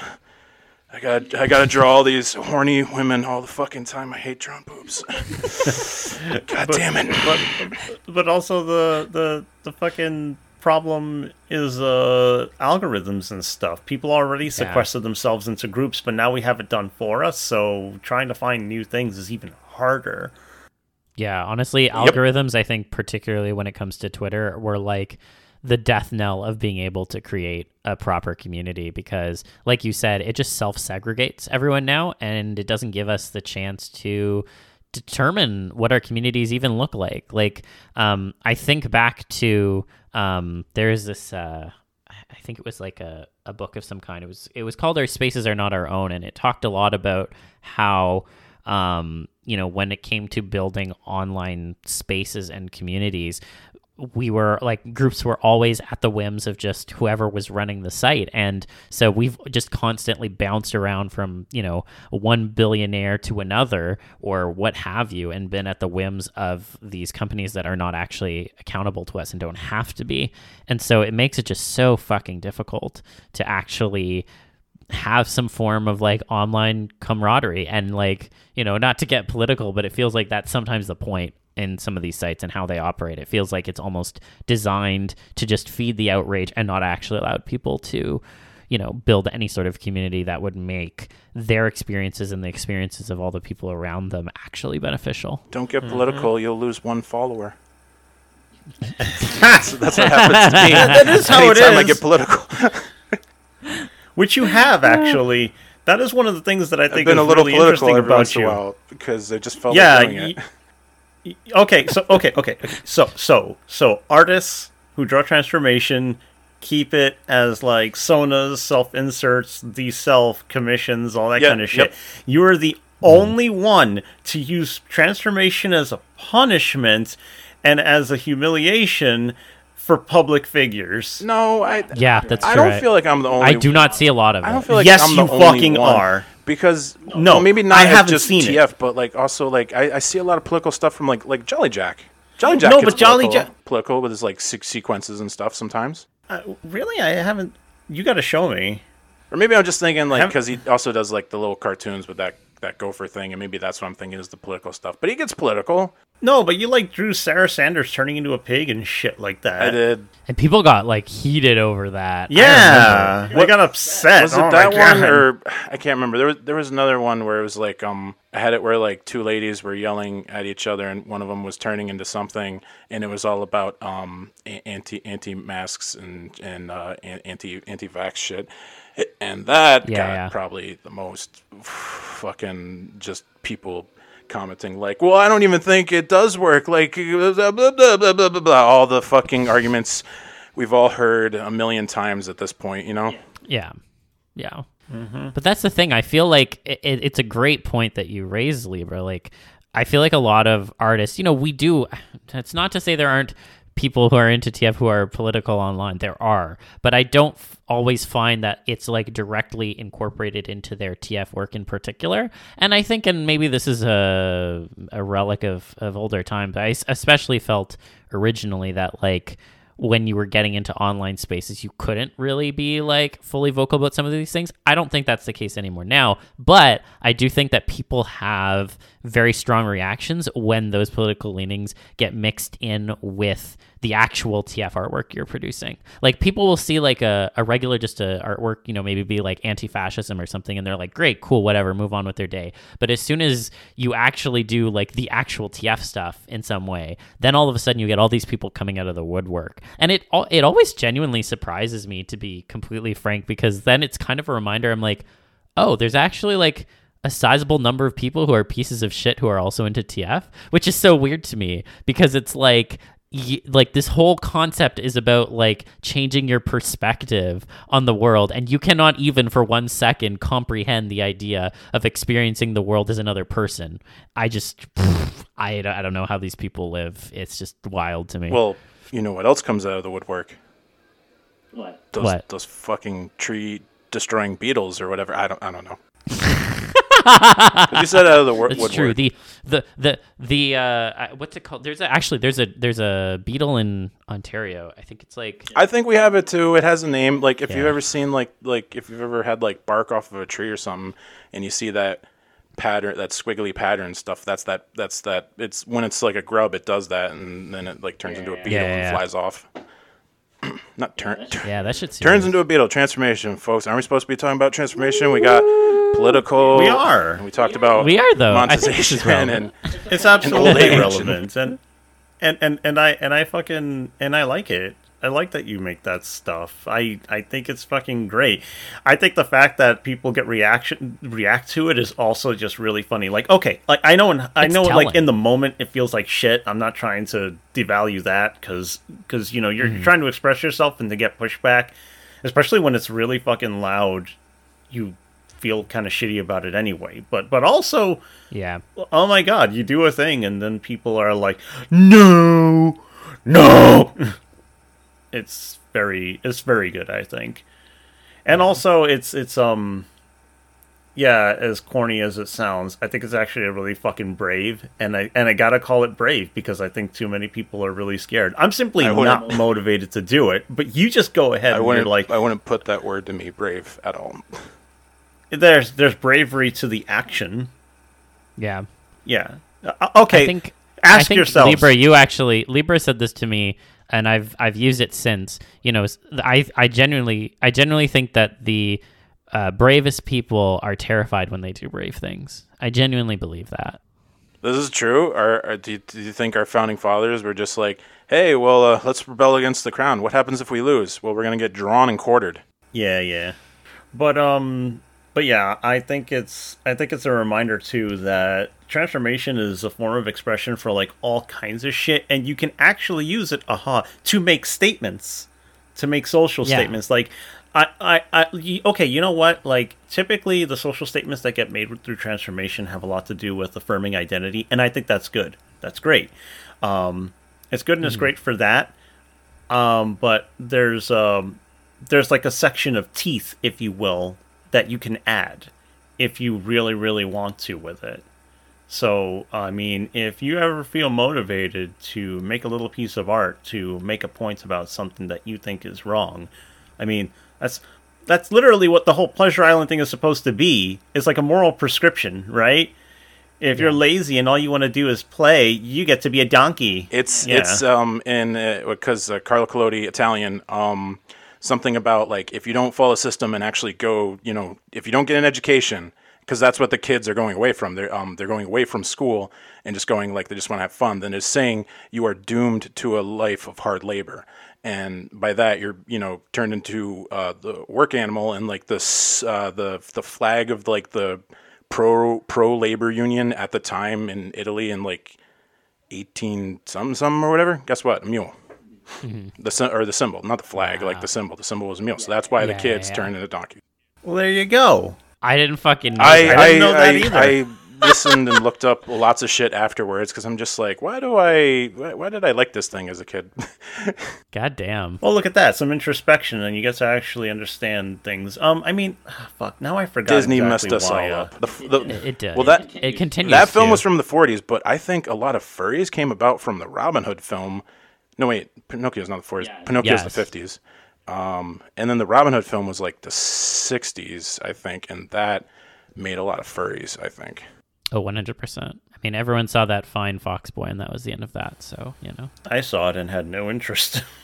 I got I got to draw all these horny women all the fucking time. I hate drawing boobs. God damn it! but but also the the the fucking problem is uh algorithms and stuff. People already sequestered themselves into groups but now we have it done for us so trying to find new things is even harder. Yeah, honestly, algorithms, I think, particularly when it comes to Twitter, were like the death knell of being able to create a proper community because, like you said, it just self segregates everyone now and it doesn't give us the chance to determine what our communities even look like. Like, um, I think back to um, there's this. Uh, I think it was like a, a book of some kind. It was it was called Our Spaces Are Not Our Own, and it talked a lot about how um, you know, when it came to building online spaces and communities, we were like groups were always at the whims of just whoever was running the site. And so we've just constantly bounced around from you know one billionaire to another or what have you and been at the whims of these companies that are not actually accountable to us and don't have to be. And so it makes it just so fucking difficult to actually have some form of like online camaraderie. And like you know not to get political but it feels like that's sometimes the point in some of these sites and how they operate it feels like it's almost designed to just feed the outrage and not actually allow people to you know build any sort of community that would make their experiences and the experiences of all the people around them actually beneficial Don't get mm-hmm. political, you'll lose one follower. that's, that's what happens to me. that is how it Anytime I is. get political. Which you have actually. That is one of the things that I I've think been is a little really political interesting every about once you. a while because I just felt yeah. like doing y- y- okay. So okay. Okay. Okay. So so so artists who draw transformation keep it as like sonas, self inserts, the self commissions, all that Yeah, kind of shit. yep. You are the only one to use transformation as a punishment and as a humiliation for public figures. No, I yeah that's I true don't feel like I'm the only. One. I do not see a lot of it I don't feel like Yes, I'm the you only fucking one. are. Because No, well, maybe not I haven't just seen it. TF, but like also like I, I see a lot of political stuff from like like Jolly Jack. Jolly Jack, No, but Jolly Jack- political with his like six sequences and stuff sometimes. Uh, really, I haven't. You got to show me. Or maybe I'm just thinking like because he also does like the little cartoons with that that gopher thing, and maybe that's what I'm thinking is the political stuff. But he gets political. No, but you like drew Sarah Sanders turning into a pig and shit like that. I did. and people got like heated over that Yeah, remember. they got upset. Was it Oh that one God. or I can't remember. There was there was another one where it was like um I had it where like two ladies were yelling at each other and one of them was turning into something and it was all about um anti anti masks and and uh, anti anti vax shit. And that Yeah, got yeah. probably the most fucking just people commenting like, "Well, I don't even think it does work." Like blah blah blah blah blah blah, blah. all the fucking arguments we've all heard a million times at this point, you know. Yeah, yeah. Mm-hmm. But that's the thing. I feel like it, it, it's a great point that you raise, Libra. Like, I feel like a lot of artists, you know, we do. It's not to say there aren't people who are into TF who are political online. There are, but I don't f- always find that it's like directly incorporated into their TF work in particular. And I think, and maybe this is a a relic of of older times. I especially felt originally that like when you were getting into online spaces, you couldn't really be like fully vocal about some of these things. I don't think that's the case anymore now, but I do think that people have very strong reactions when those political leanings get mixed in with the actual TF artwork you're producing. Like people will see like a, a regular just a artwork, you know, maybe be like anti-fascism or something and they're like, great, cool, whatever, move on with their day. But as soon as you actually do like the actual TF stuff in some way, then all of a sudden you get all these people coming out of the woodwork. And it it always genuinely surprises me to be completely frank because then it's kind of a reminder I'm like, oh, there's actually like a sizable number of people who are pieces of shit who are also into TF, which is so weird to me because it's like like this whole concept is about like changing your perspective on the world and you cannot even for one second comprehend the idea of experiencing the world as another person i just I, I don't know how these people live it's just wild to me Well, you know what else comes out of the woodwork? What? Those What? those fucking tree destroying beetles or whatever. I don't I don't know. 'Cause you said out of the wor- It's woodwork. true. The the the the uh, uh, what's it called? There's a, actually there's a there's a beetle in Ontario. I think it's like I think we have it too. It has a name. Like if you've ever seen like like if you've ever had like bark off of a tree or something, and you see that pattern, that squiggly pattern stuff. That's that. That's that. It's when it's like a grub, it does that, and then it like turns into a beetle Yeah, yeah, and yeah. flies off. Not turn. yeah, that should Turns into a beetle. Transformation, folks. Aren't we supposed to be talking about transformation? We got political. We are. and We talked about We are, though. I think this is monetization relevant. and It's absolutely age. relevant, and and and and I and I fucking and I like it. I like that you make that stuff. I I think it's fucking great. I think the fact that people get reaction react to it is also just really funny. Like okay, like I know in, I It's know telling. like in the moment it feels like shit. I'm not trying to devalue that because because you know you're Mm-hmm. trying to express yourself and to get pushback, especially when it's really fucking loud. You feel kind of shitty about it anyway. But but also, Yeah. oh my god, you do a thing and then people are like, no, no. it's very it's very good, I think. And also, it's it's um, yeah, as corny as it sounds, I think it's actually a really fucking brave, and I and I gotta call it brave because I think too many people are really scared. I'm simply wouldn't- motivated to do it, but you just go ahead I and you're wouldn't like, I wouldn't put that word to me brave at all. There's there's bravery to the action. Yeah. Yeah. Uh, okay. I think ask I think yourselves. Libra, you actually Libra said this to me, and I've I've used it since. You know, I I genuinely I genuinely think that the uh, bravest people are terrified when they do brave things. I genuinely believe that. This is true. Or, or do, you, do you think our founding fathers were just like, hey, well, uh, let's rebel against the crown. What happens if we lose? Well, we're gonna get drawn and quartered. Yeah, yeah. But um but yeah, I think it's I think it's a reminder too that transformation is a form of expression for like all kinds of shit and you can actually use it aha to make statements, to make social Yeah. statements like I, I, I, okay, you know what? Like, typically, the social statements that get made through transformation have a lot to do with affirming identity, and I think that's good. That's great. Um, it's good and it's great for that. Um, but there's um, there's like a section of teeth, if you will, that you can add if you really, really want to with it. So, I mean, if you ever feel motivated to make a little piece of art to make a point about something that you think is wrong, I mean, that's that's literally what the whole Pleasure Island thing is supposed to be. It's like a moral prescription, right? If you're lazy and all you want to do is play, you get to be a donkey. It's Yeah. it's um in because uh, Carlo Collodi Italian um something about like if you don't follow a system and actually go you know if you don't get an education because that's what the kids are going away from. They're um they're going away from school and just going like they just want to have fun. Then it's saying you are doomed to a life of hard labor. And by that you're you know turned into uh, the work animal and like this uh, the the flag of like the pro pro labor union at the time in Italy in like 18 some some or whatever. Guess what? A mule the sy- or the symbol not the flag like the symbol the symbol was a mule so that's why the kids yeah. turned into donkeys Well, there you go. I didn't fucking know I that. I I, didn't know that I, either. I listened and looked up lots of shit afterwards because I'm just like why do I why, why did I like this thing as a kid God damn. Well, look at that. Some introspection, and you get to actually understand things. Um, I mean, fuck. Now I forgot. Disney exactly messed us all uh, up the, the, It, it did. well that it continues. that film to. was from the 40s but I think a lot of furries came about from the Robin Hood film no wait Pinocchio's not the 40s Pinocchio's Yes. the 50s um, and then the Robin Hood film was like the 60s I think and that made a lot of furries I think Oh, 100%. I mean, everyone saw that fine fox boy, and that was the end of that. So, you know. I saw it and had no interest.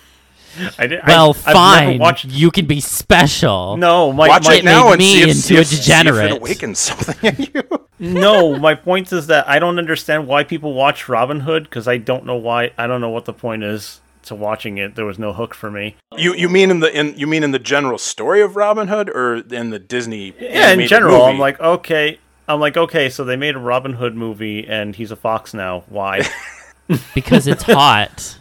I did. Well, I, fine. never watched. You can be special. No, my, Watch my it now made and me see if, into see a if, see if degenerate. it awakens something in you. no. My point is that I don't understand why people watch Robin Hood because I don't know why. I don't know what the point is to watching it. There was no hook for me. You you mean in the in you mean in the general story of Robin Hood or in the Disney? Yeah, in animated general, I'm movie? like, okay. I'm like, okay, so they made a Robin Hood movie and he's a fox now. Why? Because it's hot.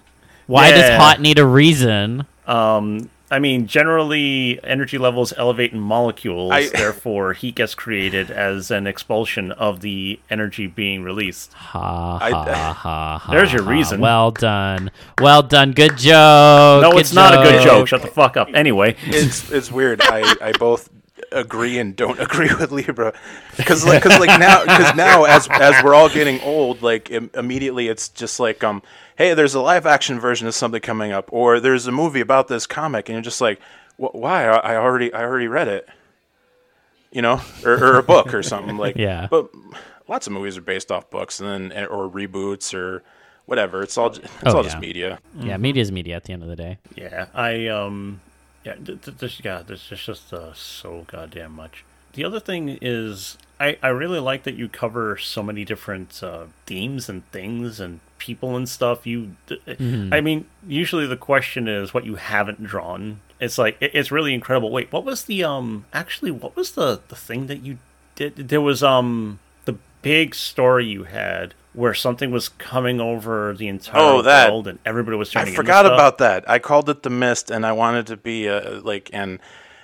Why does hot need a reason? Um, I mean, generally, energy levels elevate in molecules. I- therefore, heat gets created as an expulsion of the energy being released. Ha I- ha ha ha. There's your reason. Well done. Well done. Good joke. no, Good it's not a good joke. Shut the fuck up. Anyway, it's it's weird. I, I both agree and don't agree with Libra because like because like now because now as as we're all getting old, like Im- immediately it's just like um hey, there's a live action version of something coming up, or there's a movie about this comic, and you're just like, "Wh- why? I, I already I already read it, you know, or, or a book or something like Yeah. But lots of movies are based off books and then or reboots or whatever. It's all it's Oh, all yeah. just media. Yeah, media is media at the end of the day. yeah, I um, yeah, th- th- this God, this is just uh, so goddamn much. The other thing is, I I really like that you cover so many different uh, themes and things and people and stuff. You, th- I mean, usually the question is what you haven't drawn. It's like it, it's really incredible. Wait, what was the um? Actually, what was the the thing that you did? There was um the big story you had where something was coming over the entire Oh, that- world and everybody was I turning. into forgot stuff. about that. I called it the mist, and I wanted to be uh, like and.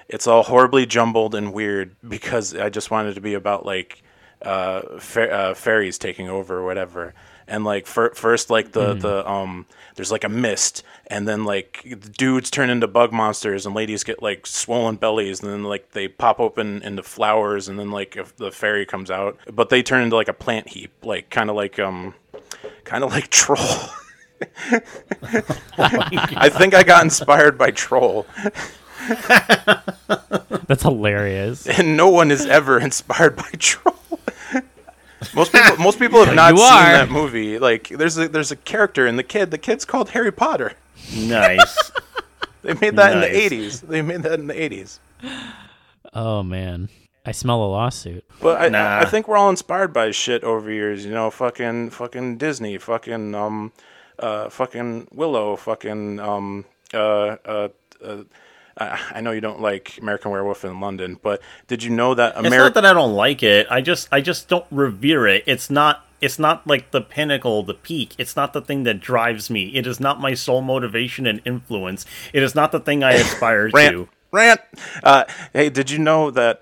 it's all horribly jumbled and weird because I just wanted it to be about like uh, fa- uh, fairies taking over or whatever. And like fir- first, like the the um, there's like a mist, and then like dudes turn into bug monsters, and ladies get like swollen bellies, and then like they pop open into flowers, and then like if the fairy comes out, but they turn into like a plant heap, like kind of like um, kind of like troll. I think I got inspired by troll. That's hilarious. and no one is ever inspired by Troll. Most people, most people have not You seen are. that movie. Like, there's a there's a character in the kid. The kid's called Harry Potter. Nice. They made that in the '80s. They made that in the '80s. Oh man, I smell a lawsuit. But I, Nah. I think we're all inspired by shit over years. You know, fucking fucking Disney, fucking um, uh, fucking Willow, fucking um, uh, uh, uh. I I know you don't like American Werewolf in London, but did you know that It's not that I don't like it. I just I just don't revere it. It's not it's not like the pinnacle, the peak. It's not the thing that drives me. It is not my sole motivation and influence. It is not the thing I aspire rant, to. rant. Uh, hey, did you know that?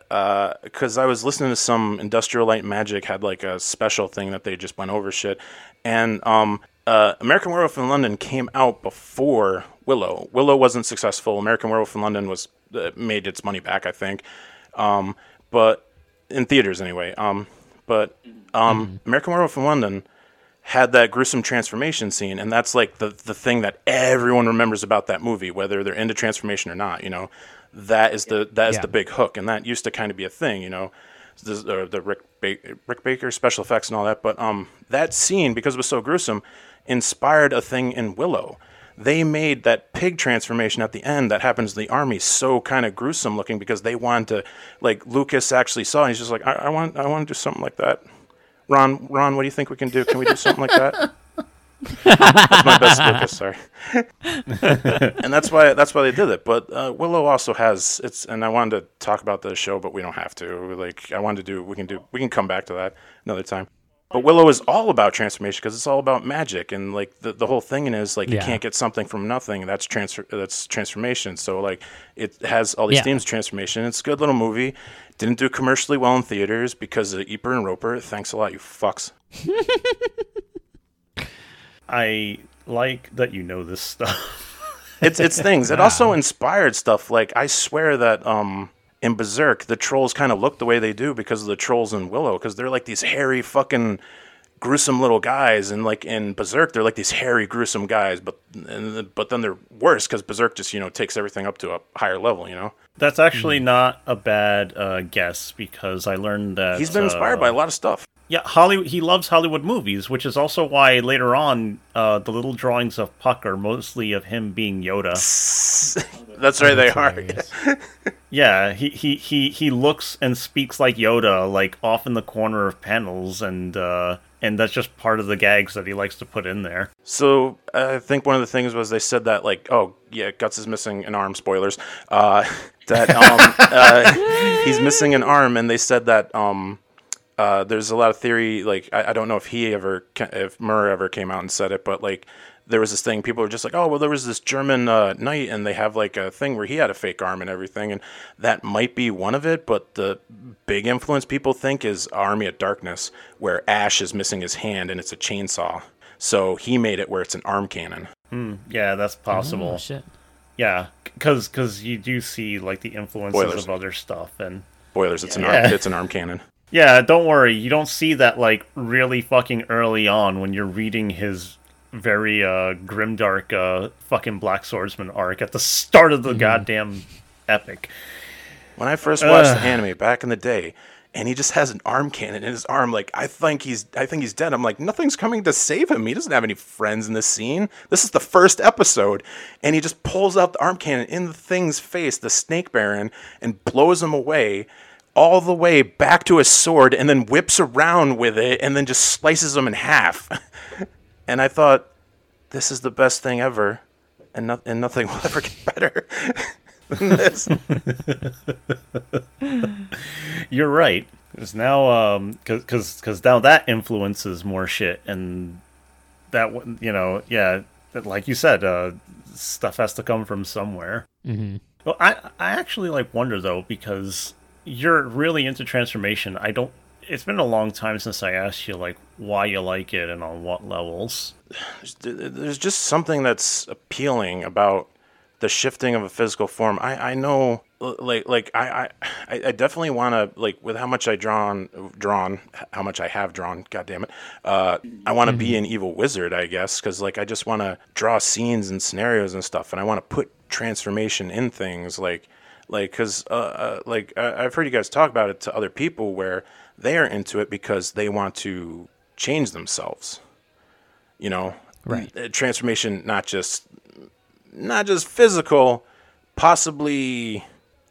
Because I was listening to some Industrial Light Magic had like a special thing that they just went over shit, and um, uh, American Werewolf in London came out before Willow. Willow wasn't successful. American Werewolf in London was uh, made its money back, I think, um, but in theaters anyway. Um, but um, American Werewolf in London had that gruesome transformation scene, and that's like the the thing that everyone remembers about that movie, whether they're into transformation or not. You know, that is the that is Yeah. the big hook, and that used to kind of be a thing. You know, the the, the Rick ba- Rick Baker special effects and all that. But um, that scene because it was so gruesome, inspired a thing in Willow. They made that pig transformation at the end that happens in the army so kind of gruesome looking because they wanted to, like Lucas actually saw. And he's just like, I, I want, I want to do something like that. Ron, Ron, what do you think we can do? Can we do something like that? that's my best Lucas, sorry. and that's why that's why they did it. But uh, Willow also has it's, and I wanted to talk about the show, but we don't have to. Like I wanted to do, we can do, we can come back to that another time. But Willow is all about transformation because it's all about magic and like the, the whole thing is like you can't get something from nothing. That's transfer that's transformation. So like it has all these Yeah. themes of transformation. It's a good little movie. Didn't do commercially well in theaters because of Ebert and Roeper. Thanks a lot, you fucks. I like that you know this stuff. it's it's things. It also inspired stuff. Like I swear that um in Berserk the trolls kind of look the way they do because of the trolls in Willow because they're like these hairy fucking gruesome little guys and like in Berserk they're like these hairy gruesome guys but and, but then they're worse because Berserk just you know takes everything up to a higher level you know? That's actually not a bad uh, guess because I learned that he's been inspired uh, by a lot of stuff Yeah, Hollywood. He loves Hollywood movies, which is also why later on uh, the little drawings of Puck are mostly of him being Yoda. that's right they are. Yeah, he, he, he, he looks and speaks like Yoda, like off in the corner of panels, and uh, and that's just part of the gags that he likes to put in there. So I think one of the things was they said that like, oh yeah, Guts is missing an arm. Spoilers. Uh, that um, uh, he's missing an arm, and they said that um, uh, there's a lot of theory. Like I, I don't know if he ever, if Miura ever came out and said it, but like there was this thing. People were just like, oh well, there was this German uh, knight, and they have like a thing where he had a fake arm and everything, and that might be one of it. But the big influence people think is Army of Darkness, where Ash is missing his hand and it's a chainsaw. So he made it where it's an arm cannon. Yeah, that's possible. Oh, shit. Yeah, because you do see like the influences Spoilers. of other stuff, and Boilers, it's an arm, it's an arm cannon. Yeah, don't worry, you don't see that like really fucking early on when you're reading his very uh grimdark uh fucking black swordsman arc at the start of the goddamn epic. When I first watched Ugh. the anime back in the day, and he just has an arm cannon in his arm, like I think he's I think he's dead. I'm like, nothing's coming to save him. He doesn't have any friends in this scene. This is the first episode, and he just pulls out the arm cannon in the thing's face, the snake baron, and blows him away. All the way back to his sword, and then whips around with it, and then just slices him in half. and I thought, this is the best thing ever, and, no- and nothing will ever get better than this. You're right. Because now, um, because because now that influences more shit, and that you know, yeah, like you said, uh, stuff has to come from somewhere. hmm Well, I I actually like wonder though because you're really into transformation. I don't. It's been a long time since I asked you like why you like it and on what levels. There's, just something that's appealing about the shifting of a physical form. I, I know like like I I, I definitely want to like with how much I drawn drawn how much I have drawn. God damn it! Uh, I want to mm-hmm. be an evil wizard, I guess, because like I just want to draw scenes and scenarios and stuff, and I want to put transformation in things like like because uh, uh, like I've heard you guys talk about it to other people where they are into it because they want to change themselves. You know, right? Transformation, not just not just physical, possibly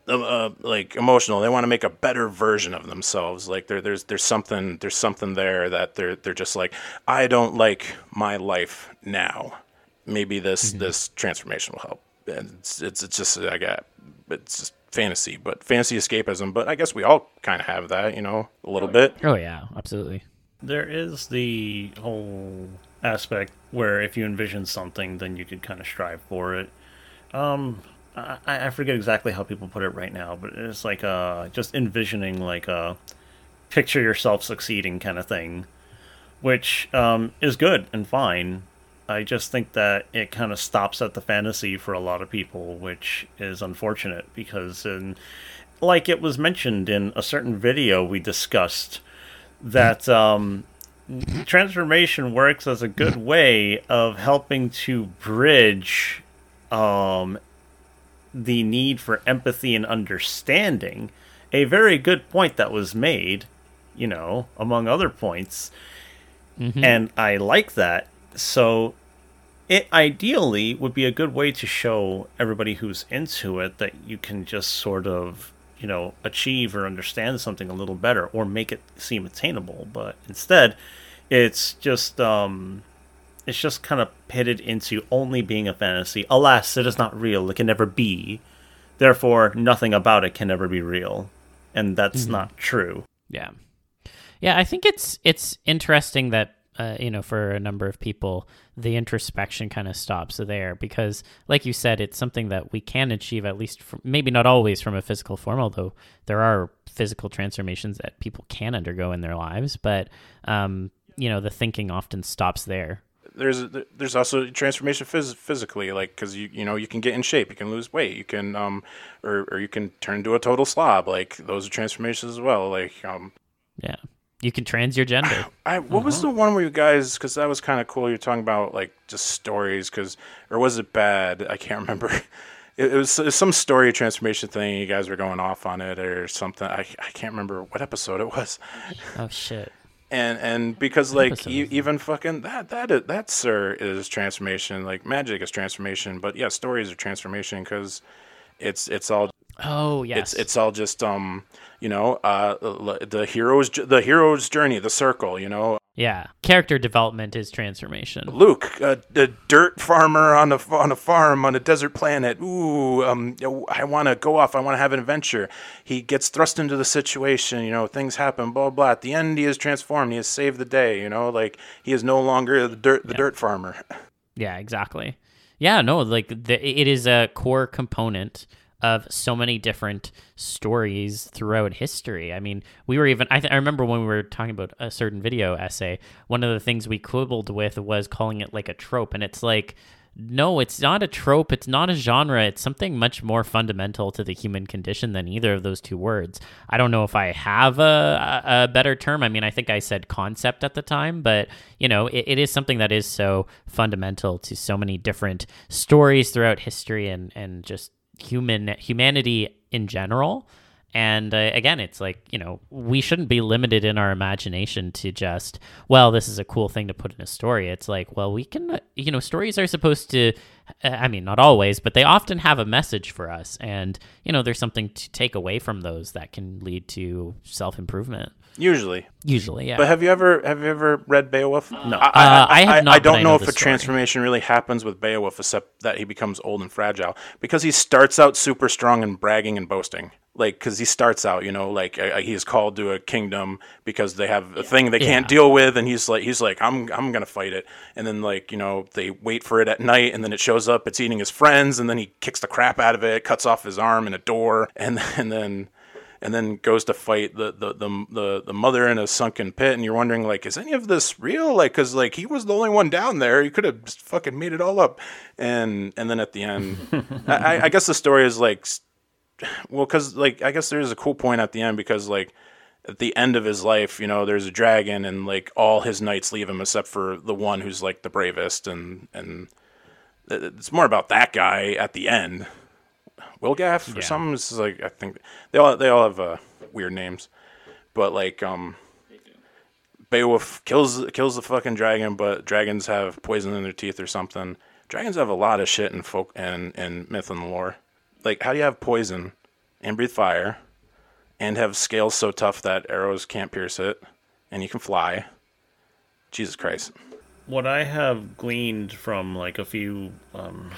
uh, uh, like emotional. They want to make a better version of themselves. Like there, there's there's something there's something there that they're they're just like I don't like my life now. Maybe this mm-hmm. this transformation will help. It's, it's it's just I got it's just fantasy, but fantasy escapism. But I guess we all kind of have that, you know, a little bit. Oh yeah, absolutely. There is the whole aspect where if you envision something, then you could kind of strive for it. Um, I, I forget exactly how people put it right now, but it's like uh, just envisioning like a picture yourself succeeding kind of thing, which um, is good and fine. I just think that it kind of stops at the fantasy for a lot of people, which is unfortunate because, in, like it was mentioned in a certain video we discussed, that um, transformation works as a good way of helping to bridge um, the need for empathy and understanding. A very good point that was made, you know, among other points. Mm-hmm. And I like that. So it ideally would be a good way to show everybody who's into it that you can just sort of you know achieve or understand something a little better or make it seem attainable. But instead it's just um it's just kind of pitted into only being a fantasy. Alas it is not real. It can never be. Therefore nothing about it can ever be real. And that's mm-hmm. not true. Yeah. Yeah i think it's it's interesting that uh, you know, for a number of people, the introspection kind of stops there because, like you said, it's something that we can achieve at least, from, maybe not always from a physical form, although there are physical transformations that people can undergo in their lives. But, um, you know, the thinking often stops there. There's there's also transformation phys- physically, like because you you know you can get in shape, you can lose weight, you can um or or you can turn into a total slob. Like those are transformations as well. Like um yeah you can trans your gender. I, what uh-huh. was the one where you guys? Because that was kind of cool. You're talking about like just stories, because or was it bad? I can't remember. It, it, was, it, was, some story transformation thing. You guys were going off on it or something. I, I can't remember what episode it was. Oh shit. And and because like e- even fucking that that that sir is transformation. Like magic is transformation, but yeah, stories are transformation because it's it's all Oh yes, it's it's all just um you know uh the hero's the hero's journey, the circle. You know. Yeah, character development is transformation. Luke, a, a dirt farmer on a on a farm on a desert planet. Ooh, um, I want to go off. I want to have an adventure. He gets thrust into the situation. You know, things happen. Blah blah. At the end, he is transformed. He has saved the day. You know, like he is no longer the dirt the yeah. dirt farmer. Yeah, exactly. Yeah, no, like the, it is a core component of so many different stories throughout history. I mean, we were even, I, th- I, remember when we were talking about a certain video essay, one of the things we quibbled with was calling it like a trope. And it's like, no, it's not a trope. It's not a genre. It's something much more fundamental to the human condition than either of those two words. I don't know if I have a, a better term. I mean, I think I said concept at the time, but you know, it, it is something that is so fundamental to so many different stories throughout history and and just human humanity in general and uh, again, it's like, you know, we shouldn't be limited in our imagination to just, well, this is a cool thing to put in a story. It's like, well, we can, uh, you know, stories are supposed to, uh, I mean, not always, but they often have a message for us. And, you know, there's something to take away from those that can lead to self improvement. Usually. Usually, yeah. But have you ever have you ever read Beowulf? No, I, I, uh, I have not. I, don't know, know if a story. transformation really happens with Beowulf, except that he becomes old and fragile because he starts out super strong and bragging and boasting. Like, because he starts out, you know, like uh, he's called to a kingdom because they have a thing they can't deal with, and he's like, he's like, I'm I'm gonna fight it, and then like, you know, they wait for it at night, and then it shows shows up. It's eating his friends, and then he kicks the crap out of it, cuts off his arm in a door, and and then and then goes to fight the the the the, the mother in a sunken pit. And you're wondering like, is any of this real? Like, because like he was the only one down there. He could have fucking made it all up. And and then at the end, I, I guess the story is like, well, because like I guess there's a cool point at the end because like at the end of his life, you know, there's a dragon and like all his knights leave him except for the one who's like the bravest and and uh, it's more about that guy at the end. Wilgaff or Yeah. something. It's like I think they all they all have uh, weird names, but like um, Beowulf kills kills the fucking dragon, but dragons have poison in their teeth or something. Dragons have a lot of shit in folk and in myth and lore. Like how do you have poison and breathe fire? and have scales so tough that arrows can't pierce it, and you can fly. Jesus Christ. what I have gleaned from like a few um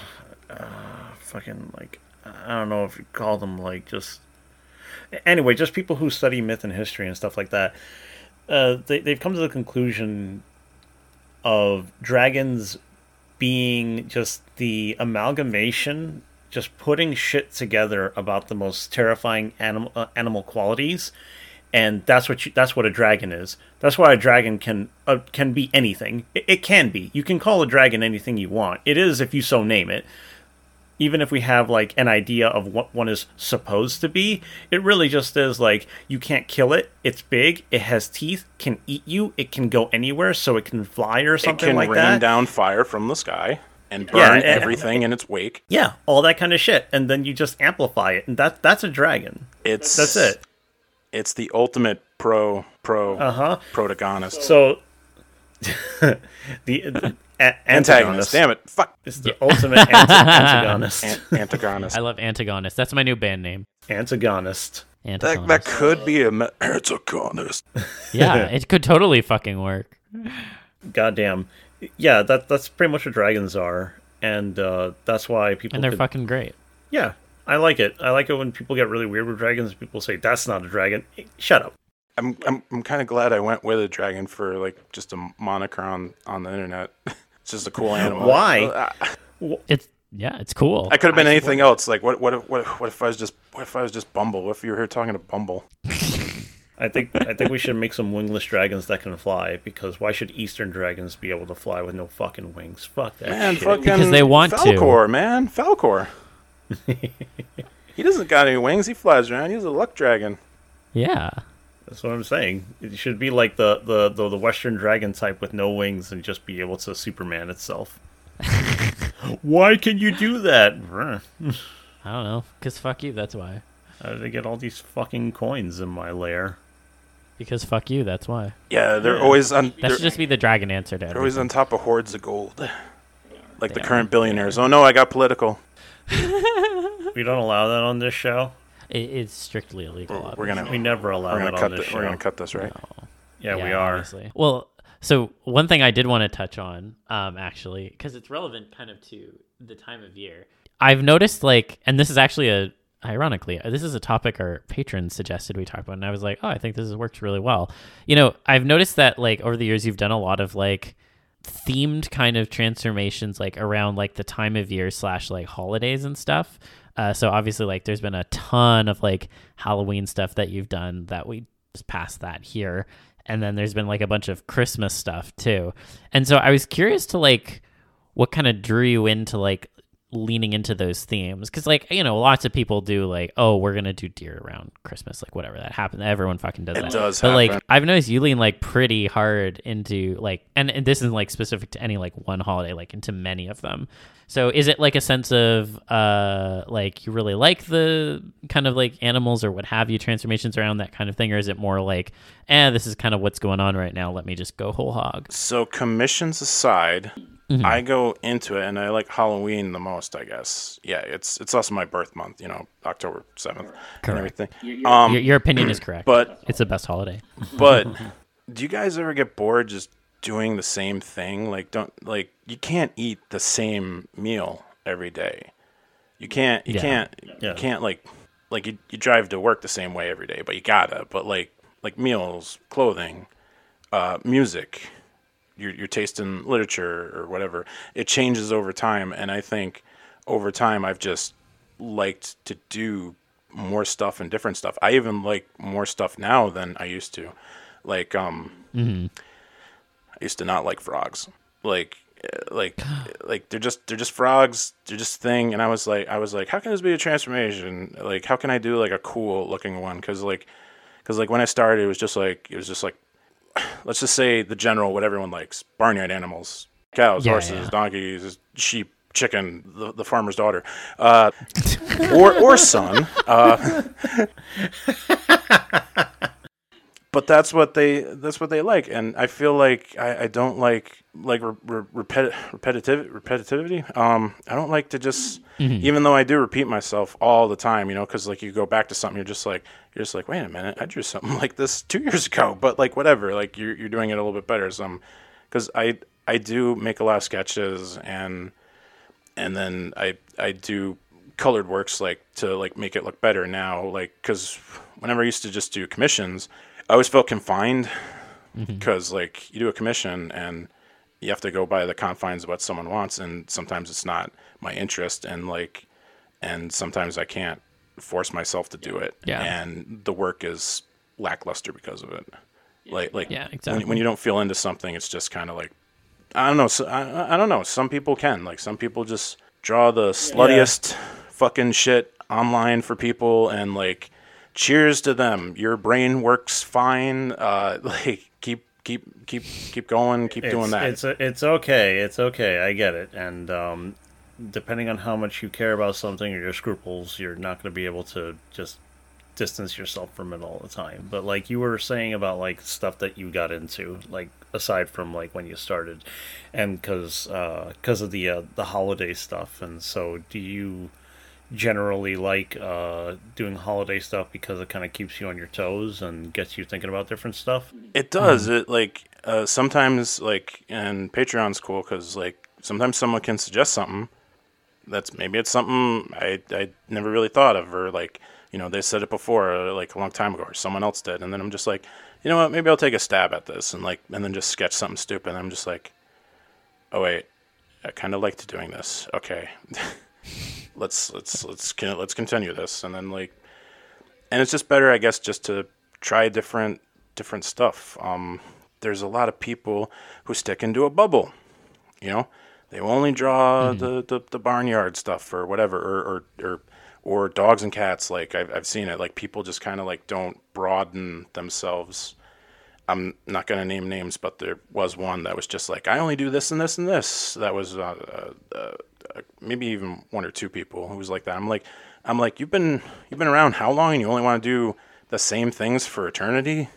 uh, fucking like I don't know if you call them like just anyway, just people who study myth and history and stuff like that. Uh, they they've come to the conclusion of dragons being just the amalgamation, just putting shit together about the most terrifying animal uh, animal qualities, and that's what you, that's what a dragon is. That's why a dragon can uh, can be anything. It, it can be. You can call a dragon anything you want. It is if you so name it. Even if we have like an idea of what one is supposed to be, it really just is like you can't kill it. It's big. It has teeth. Can eat you. It can go anywhere, so it can fly or something. like that. It can rain that. down fire from the sky and burn Yeah, and- everything in its wake. Yeah, all that kind of shit, and then you just amplify it, and that that's a dragon. It's That's it. It's the ultimate pro pro Uh huh. protagonist. So the, the a- antagonist. Damn it. Fuck. It's the ultimate ant- antagonist. An- antagonist. I love Antagonist. That's my new band name. antagonist. that, Antagonist. that could be a me- antagonist. yeah, it could totally fucking work. Goddamn. Yeah, that that's pretty much what dragons are, and uh, that's why people. And they're could- fucking great. Yeah, I like it. I like it when people get really weird with dragons. People say that's not a dragon. Hey, shut up. I'm I'm I'm kind of glad I went with a dragon for like just a moniker on on the internet. It's just a cool animal. Why? It's yeah, it's cool. I could have been anything else. Like what what if, what if, what if I was just what if I was just Bumble? What if you were here talking to Bumble? I think I think we should make some wingless dragons that can fly because why should Eastern dragons be able to fly with no fucking wings? Fuck that Man, shit. fucking Because they want to. Falkor, man, Falkor. he doesn't got any wings. He flies around. He's a luck dragon. yeah. That's what I'm saying. It should be like the, the, the, the Western dragon type with no wings and just be able to Superman itself. Why can you do that? I don't know. Because fuck you, that's why. How did I get all these fucking coins in my lair? Because fuck you, that's why. Yeah, they're Yeah. always on. That They're, should just be the dragon answer to they're always on top of hordes of gold, like the current billionaires. Oh no, I got political. We don't allow that on this show. It, it's strictly illegal. We're, we're gonna We never allow we're that gonna on cut this the, show. we're gonna cut this right. Yeah, we are. obviously. Well, so one thing I did want to touch on, um, actually, because it's relevant kind of to the time of year. I've noticed, like, and this is actually a, ironically, uh, this is a topic our patrons suggested we talk about, and I was like, oh, I think this has worked really well. You know, I've noticed that, like, over the years, you've done a lot of like themed kind of transformations, like around like the time of year slash like holidays and stuff. Uh, so obviously, like, there's been a ton of like Halloween stuff that you've done that we just passed that here. And then there's been like a bunch of christmas stuff too. And so i was curious to like what kind of drew you into like leaning into those themes. Because like you know lots of people do like oh we're gonna do deer around christmas like whatever that happened. Everyone fucking does It that. does but like i've noticed you lean like pretty hard into like and, and this isn't like specific to any like one holiday like into many of them. So is it like a sense of uh like you really like the kind of like animals or what have you transformations around that kind of thing? Or is it more like eh this is kind of what's going on right now. Let me just go whole hog. So commissions aside, Mm-hmm. I go into it and I like Halloween the most. I guess. Yeah, it's it's also my birth month. You know, October seventh and everything. Um, your, your opinion is correct but it's the best holiday But do you guys ever get bored just doing the same thing? Like don't like you can't eat the same meal every day. You can't you Yeah. can't Yeah. you can't like like you, you drive to work the same way every day, but you gotta. But like like meals, clothing, uh, music, your your taste in literature or whatever it changes over time. And i think over time i've just liked to do more stuff and different stuff. I even like more stuff now than i used to. Like um Mm-hmm. i used to not like frogs. Like uh, like like they're just they're just frogs. They're just thing. And i was like i was like how can this be a transformation? Like how can i do like a cool looking one? Because like because like when i started it was just like it was just like let's just say the general what everyone likes barnyard animals cows Yeah, horses yeah. donkeys sheep chicken the, the farmer's daughter uh, or or son uh, but that's what they that's what they like. And i feel like i, I don't like like re- re- repeti- repetitive repetitivity. Um i don't like to just even though i do repeat myself all the time you know because like you go back to something you're just like you're just like wait a minute i drew something like this two years ago but like whatever like you're, you're doing it a little bit better. Some because i i do make a lot of sketches and and then I I do colored works like to like make it look better now like because whenever I used to just do commissions I always felt confined mm-hmm. because like you do a commission and you have to go by the confines of what someone wants and sometimes it's not my interest and like and sometimes I can't force myself to do it Yeah. and the work is lackluster because of it like like Yeah, when, exactly. when you don't feel into something it's just kind of like I don't know. So, I, I don't know. Some people can. Like some people just draw the sluttiest fucking shit online for people, and like, cheers to them. Your brain works fine. Uh, like keep keep keep keep going. Keep doing that. It's it's okay. It's okay. I get it. And um, depending on how much you care about something or your scruples, you're not going to be able to just distance yourself from it all the time. But like you were saying about like stuff that you got into, like aside from like when you started, and because because of the uh, the holiday stuff, and so do you generally like uh, doing holiday stuff because it kind of keeps you on your toes and gets you thinking about different stuff? It does. It like uh, sometimes like and Patreon's cool because like sometimes someone can suggest something that's maybe it's something I I never really thought of or like you know they said it before uh, like a long time ago or someone else did. And then I'm just like you know what? Maybe I'll take a stab at this and like and then just sketch something stupid. And I'm just like oh wait. I kind of liked doing this. Okay let's let's let's let's continue this. And then like and it's just better i guess just to try different different stuff. Um there's a lot of people who stick into a bubble you know? They only draw the, the the barnyard stuff or whatever or or or, or dogs and cats like I've, I've seen it. Like people just kind of like don't broaden themselves. I'm not going to name names, but there was one that was just like, I only do this and this and this. That was uh, uh, uh, maybe even one or two people who was like that. I'm like, I'm like, you've been you've been around how long, and you only want to do the same things for eternity?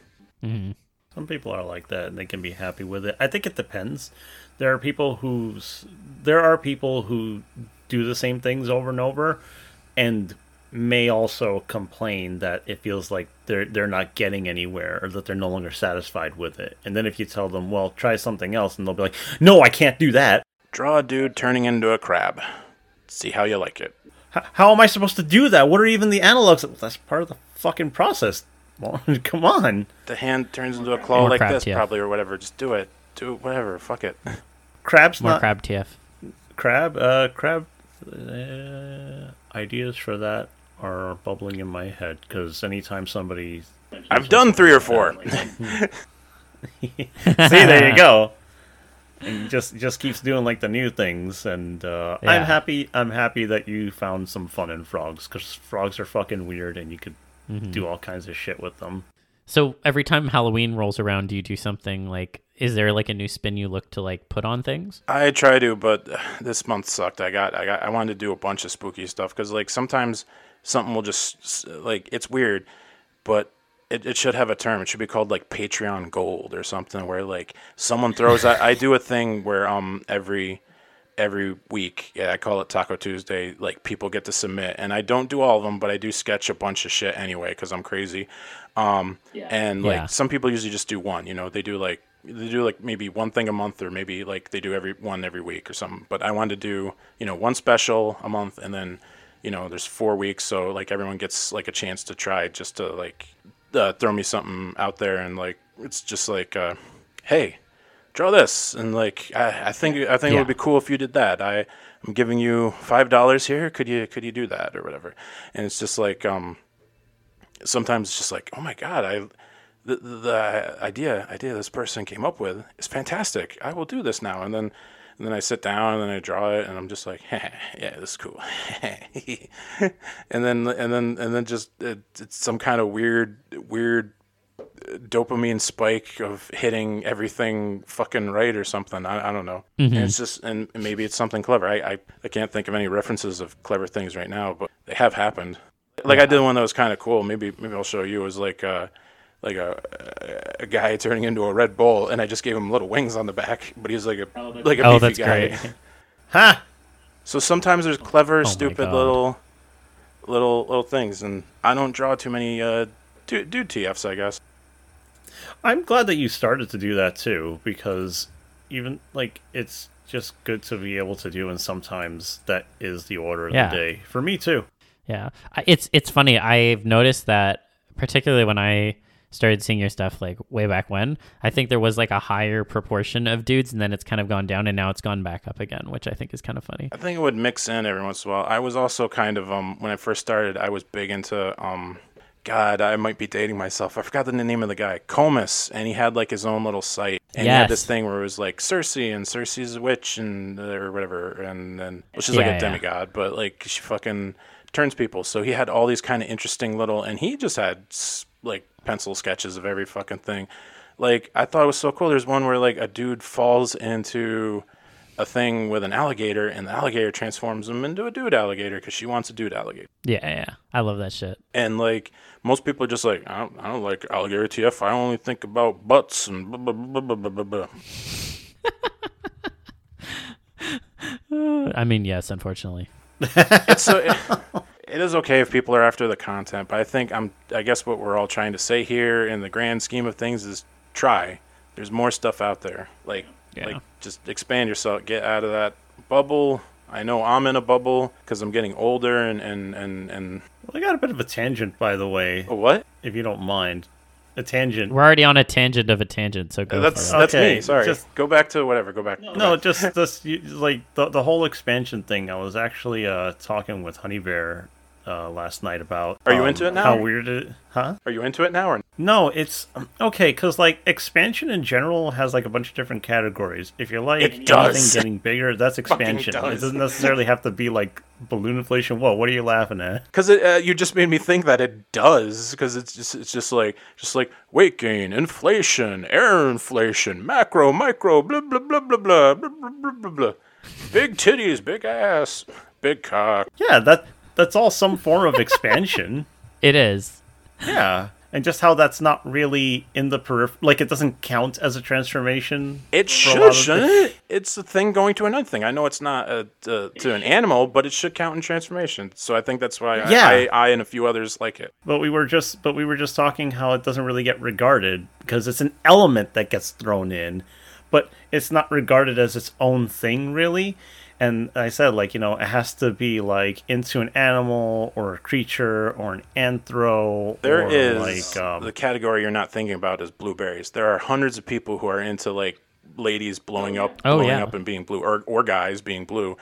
Mm-hmm. Some people are like that and they can be happy with it. I think it depends. There are people who's there are people who do the same things over and over and may also complain that it feels like they're they're not getting anywhere or that they're no longer satisfied with it. And then if you tell them, "Well, try something else." and they'll be like, "No, I can't do that." Draw a dude turning into a crab. See how you like it. H- how am I supposed to do that? What are even the analogs? Well, that's part of the fucking process. Well, come on. The hand turns into a claw More like crab this, TF. probably or whatever. Just do it. Do it, whatever. Fuck it. Crab's More not crab TF. crab uh crab uh, ideas for that are bubbling in my head because anytime somebody I've done three or four. see there you go and just just keeps doing like the new things and uh, i'm happy i'm happy that you found some fun in frogs because frogs are fucking weird and you could do all kinds of shit with them So every time Halloween rolls around, do you do something like? Is there like a new spin you look to like put on things? I try to, but uh, this month sucked. I got, I got, I wanted to do a bunch of spooky stuff because like sometimes something will just like it's weird, but it, it should have a term. It should be called like Patreon Gold or something, where like someone throws. I, I do a thing where um every every week, yeah, I call it Taco Tuesday. Like people get to submit, and I don't do all of them, but I do sketch a bunch of shit anyway because I'm crazy. Um, and like Yeah. some people usually just do one. You know, they do like they do like maybe one thing a month, or maybe like they do every one every week or something. But I wanted to do you know one special a month, and then you know there's four weeks, so like everyone gets like a chance to try just to like uh, throw me something out there, and like it's just like, uh, hey, draw this, and like I, I think I think it would be cool if you did that. I I'm giving you five dollars here. Could you could you do that or whatever? And it's just like um, sometimes it's just like oh my god, I the, the idea idea this person came up with is fantastic. I will do this now, and then. And then I sit down and then I draw it and I'm just like, yeah, this is cool. and then and then and then just it, it's some kind of weird weird dopamine spike of hitting everything fucking right or something. I, I don't know. And it's just and maybe it's something clever. I, I I can't think of any references of clever things right now, but they have happened. Like I did one that was kind of cool. Maybe maybe I'll show you. It was like uh like a a guy turning into a Red Bull, and I just gave him little wings on the back, but he was like a like a Oh, beefy that's guy. great. Ha! So sometimes there's clever, Oh stupid little, little, little things, and I don't draw too many uh, dude, dude TFs, I guess. I'm glad that you started to do that too, because even like it's just good to be able to do, and sometimes that is the order of Yeah. the day for me too. Yeah, it's it's funny. I've noticed that particularly when I started seeing your stuff like way back when. I think there was like a higher proportion of dudes, and then it's kind of gone down, and now it's gone back up again, which I think is kind of funny. I think it would mix in every once in a while. I was also kind of um when I first started, I was big into um. God, I might be dating myself. I forgot the name of the guy, Comus, and he had like his own little site, and he had this thing where it was like Circe and Circe's a witch and or whatever, and then well, she's like Yeah, a yeah. demigod, but like she fucking turns people. So he had all these kind of interesting little, and he just had like pencil sketches of every fucking thing. Like I thought it was so cool. There's one where like a dude falls into a thing with an alligator, and the alligator transforms him into a dude alligator because she wants a dude alligator. Yeah, yeah, I love that shit. And like most people are just like, I don't, I don't like alligator TF. I only think about butts and blah, blah, blah, blah, blah, blah, blah. I mean, yes, unfortunately. It's so it, it is okay if people are after the content, but I think I'm. I guess what we're all trying to say here, in the grand scheme of things, is try. There's more stuff out there. Like, Yeah. like just expand yourself. Get out of that bubble. I know I'm in a bubble because I'm getting older and and and and Well, I got a bit of a tangent, by the way, oh, what? if you don't mind. A tangent. We're already on a tangent of a tangent, so go That's for it. that's Okay, me. Sorry. just- go back to whatever. Go back. No, just this, like the the whole expansion thing. I was actually uh talking with Honey Bear uh, last night about. Are you um, into it now? How weird it, huh? Are you into it now or? No, it's okay because like expansion in general has like a bunch of different categories. If you like It anything does. getting bigger, that's expansion. It does. doesn't necessarily have to be like balloon inflation. Whoa, what are you laughing at? Because uh, you just made me think that it does. Because it's just it's just like just like weight gain, inflation, air inflation, macro, micro, blah blah blah blah blah blah blah blah blah. blah. Big titties, big ass, big cock. Yeah, that that's all some form of expansion. It is. yeah, and just how that's not really in the periphery. Like it doesn't count as a transformation. It should, shouldn't it? It's a thing going to another thing. I know it's not uh to, to an animal, but it should count in transformation. So I think that's why I, Yeah. I, I and a few others like it. But we were just but we were just talking how it doesn't really get regarded because it's an element that gets thrown in, but it's not regarded as its own thing really. And I said like, you know, it has to be like into an animal or a creature or an anthro There or is like um, the category you're not thinking about is blueberries. There are hundreds of people who are into like ladies blowing up, Oh, blowing yeah. up and being blue, or or guys being blue,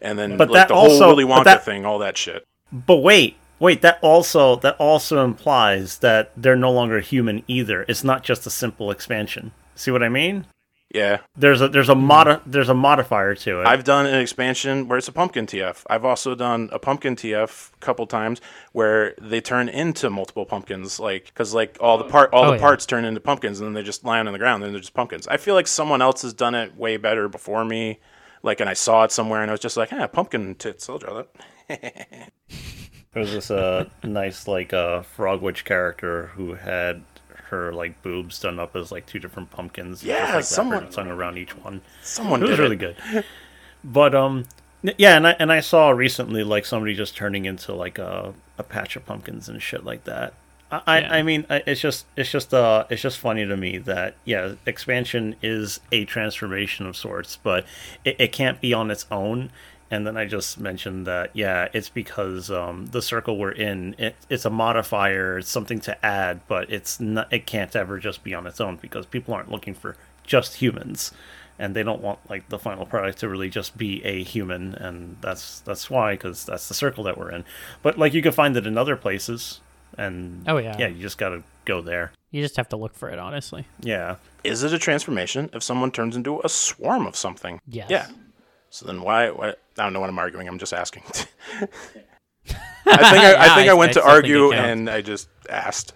and then But like that the whole also- Willy Wonka that- thing, all that shit. But wait, wait, that also that also implies that they're no longer human either. It's not just a simple expansion. See what I mean? Yeah, There's a there's a modi- there's a modifier to it. I've done an expansion where it's a pumpkin TF. I've also done a pumpkin TF a couple times where they turn into multiple pumpkins, like because like all the part all Oh, the yeah. parts turn into pumpkins, and then they just land on the ground, and they're just pumpkins. I feel like someone else has done it way better before me. Like, and I saw it somewhere, and I was just like, "Yeah, pumpkin tits. I'll draw that." There was this uh nice like uh frog witch character who had her like boobs done up as like two different pumpkins. Yeah, just, like, someone- wrapped her tongue around each one. Someone It was did really it. good. But um, yeah, and I and I saw recently like somebody just turning into like a a patch of pumpkins and shit like that. I I, Yeah. I mean it's just it's just uh it's just funny to me that yeah expansion is a transformation of sorts, but it, it can't be on its own. And then I just mentioned that yeah, it's because um, the circle we're in it, it's a modifier, it's something to add, but it's not it can't ever just be on its own because people aren't looking for just humans, and they don't want like the final product to really just be a human, and that's that's why because that's the circle that we're in. But like you can find it in other places, and Oh, yeah. yeah, you just gotta go there. You just have to look for it, honestly. Yeah, Is it a transformation if someone turns into a swarm of something? Yes. Yeah. So then why, why? I don't know what I'm arguing. I'm just asking. I think I, I think I, I- went I to still argue and I just asked.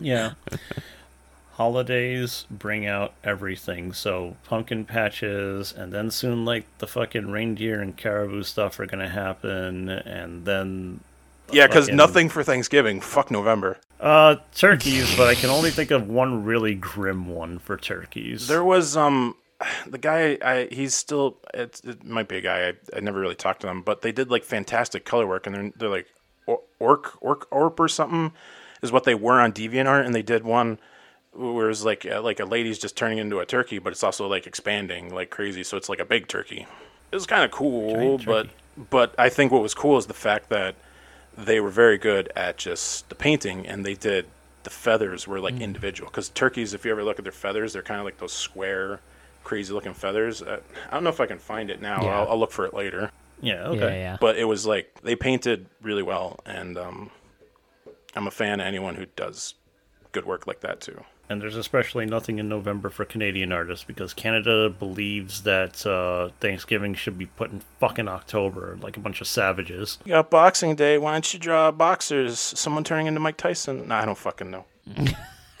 yeah. Holidays bring out everything. So pumpkin patches, and then soon like the fucking reindeer and caribou stuff are gonna happen, and then Yeah, because fucking- nothing for Thanksgiving. Fuck November. Uh, turkeys, but I can only think of one really grim one for turkeys. There was um, the guy. I he's still. It, it might be a guy. I, I never really talked to them, but they did like fantastic color work, and they're they're like or- orc orc orp or something is what they were on DeviantArt, and they did one where it's like uh, like a lady's just turning into a turkey, but it's also like expanding like crazy, so it's like a big turkey. It was kind of cool, but but I think what was cool is the fact that they were very good at just the painting, and they did the feathers were like individual. Because turkeys, if you ever look at their feathers, they're kind of like those square, crazy looking feathers. Uh, I don't know if I can find it now. Yeah. I'll, I'll look for it later. yeah, okay. Yeah, yeah. But it was like they painted really well, and um, I'm a fan of anyone who does good work like that too. And there's especially nothing in November for Canadian artists because Canada believes that uh, Thanksgiving should be put in fucking October, like a bunch of savages. You got Boxing Day. Why don't you draw boxers? Someone turning into Mike Tyson? Nah, I don't fucking know.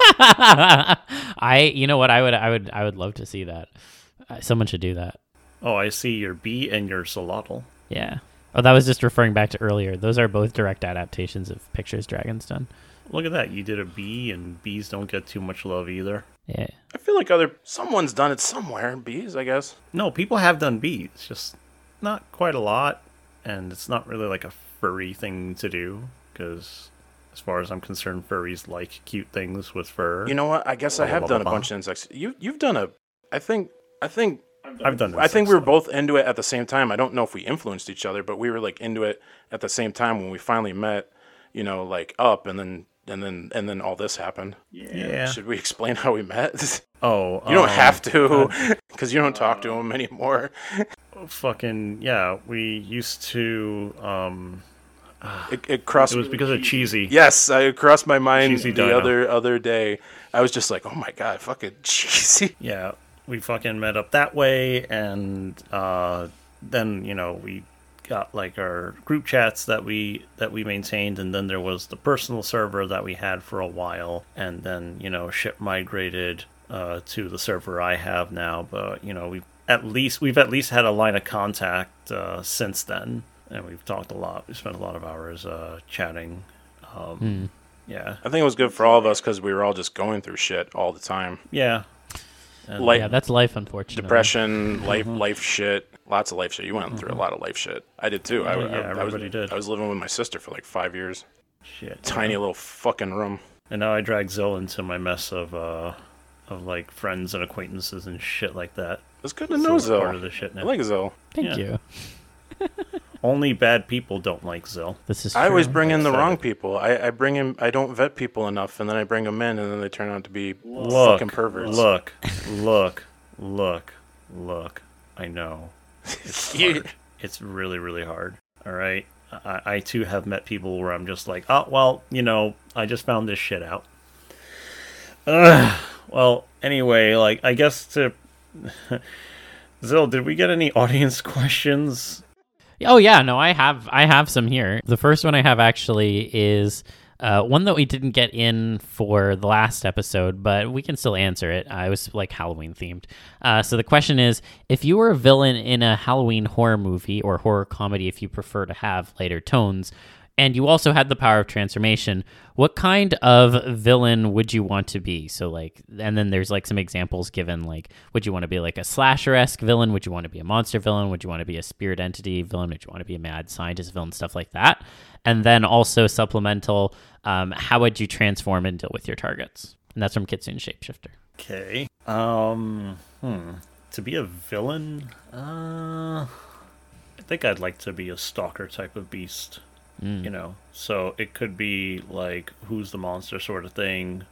I, you know what? I would, I would, I would love to see that. Uh, someone should do that. Oh, I see your bee and your solotl. Yeah. Oh, that was just referring back to earlier. Those are both direct adaptations of pictures Dragon's done. Look at that. You did a bee, and bees don't get too much love either. Yeah. I feel like other someone's done it somewhere. Bees, I guess. No, people have done bees, just not quite a lot, and it's not really like a furry thing to do because, as far as I'm concerned, furries like cute things with fur. You know what? I guess I have done a bunch of insects. You you've done a. I think I think I've done. I think we were both into it at the same time. I don't know if we influenced each other, but we were like into it at the same time when we finally met. You know, like up, and then and then and then all this happened. though. Yeah. Should we explain how we met? Oh, you don't um, have to, because you don't talk to him anymore. Fucking yeah. We used to. Um, It, it crossed. it was because of cheesy. Yes, I it crossed my mind Cheesy the dino. other other day. I was just like, oh my god, fucking cheesy. Yeah, we fucking met up that way, and uh, then you know we got like our group chats that we that we maintained, and then there was the personal server that we had for a while, and then you know ship migrated uh, to the server I have now. But you know we've at least we've at least had a line of contact uh, since then, and we've talked a lot. We spent a lot of hours uh, chatting. Um, Yeah, I think it was good for all of us because we were all just going through shit all the time. yeah. And- Like yeah, that's life, unfortunately. depression, life, Mm-hmm. life shit, lots of life shit. You went through a lot of life shit. I did too. I, Oh, I- yeah, I, was, everybody did. I was living with my sister for like five years. Shit. Tiny little fucking room. And now I drag Zil into my mess of uh of like friends and acquaintances and shit like that. It's good to know So part of the shit I now. like Zil. Thank Yeah. you. Only bad people don't like Zil. This is. I always true. bring in the Excited. wrong people. I, I bring in. I don't vet people enough, and then I bring them in, and then they turn out to be Look, fucking perverts. look, look, look, look. I know. It's You- hard. It's really, really hard. All right. I, I too have met people where I'm just like, oh well, you know, I just found this shit out. Ugh. Well, anyway, like I guess to Zil, did we get any audience questions? Oh yeah, no, I have I have some here. The first one I have actually is uh, one that we didn't get in for the last episode, but we can still answer it. I was like Halloween themed. Uh, so the question is: If you were a villain in a Halloween horror movie or horror comedy, if you prefer to have lighter tones, and you also had the power of transformation, what kind of villain would you want to be? So like, and then there's like some examples given. Like, would you want to be like a slasher esque villain? Would you want to be a monster villain? Would you want to be a spirit entity villain? Would you want to be a mad scientist villain? Stuff like that. And then also supplemental, um, how would you transform and deal with your targets? And that's from Kitsune Shapeshifter. Okay. Um. Hmm. To be a villain, uh, I think I'd like to be a stalker type of beast. You know, so it could be like who's the monster sort of thing,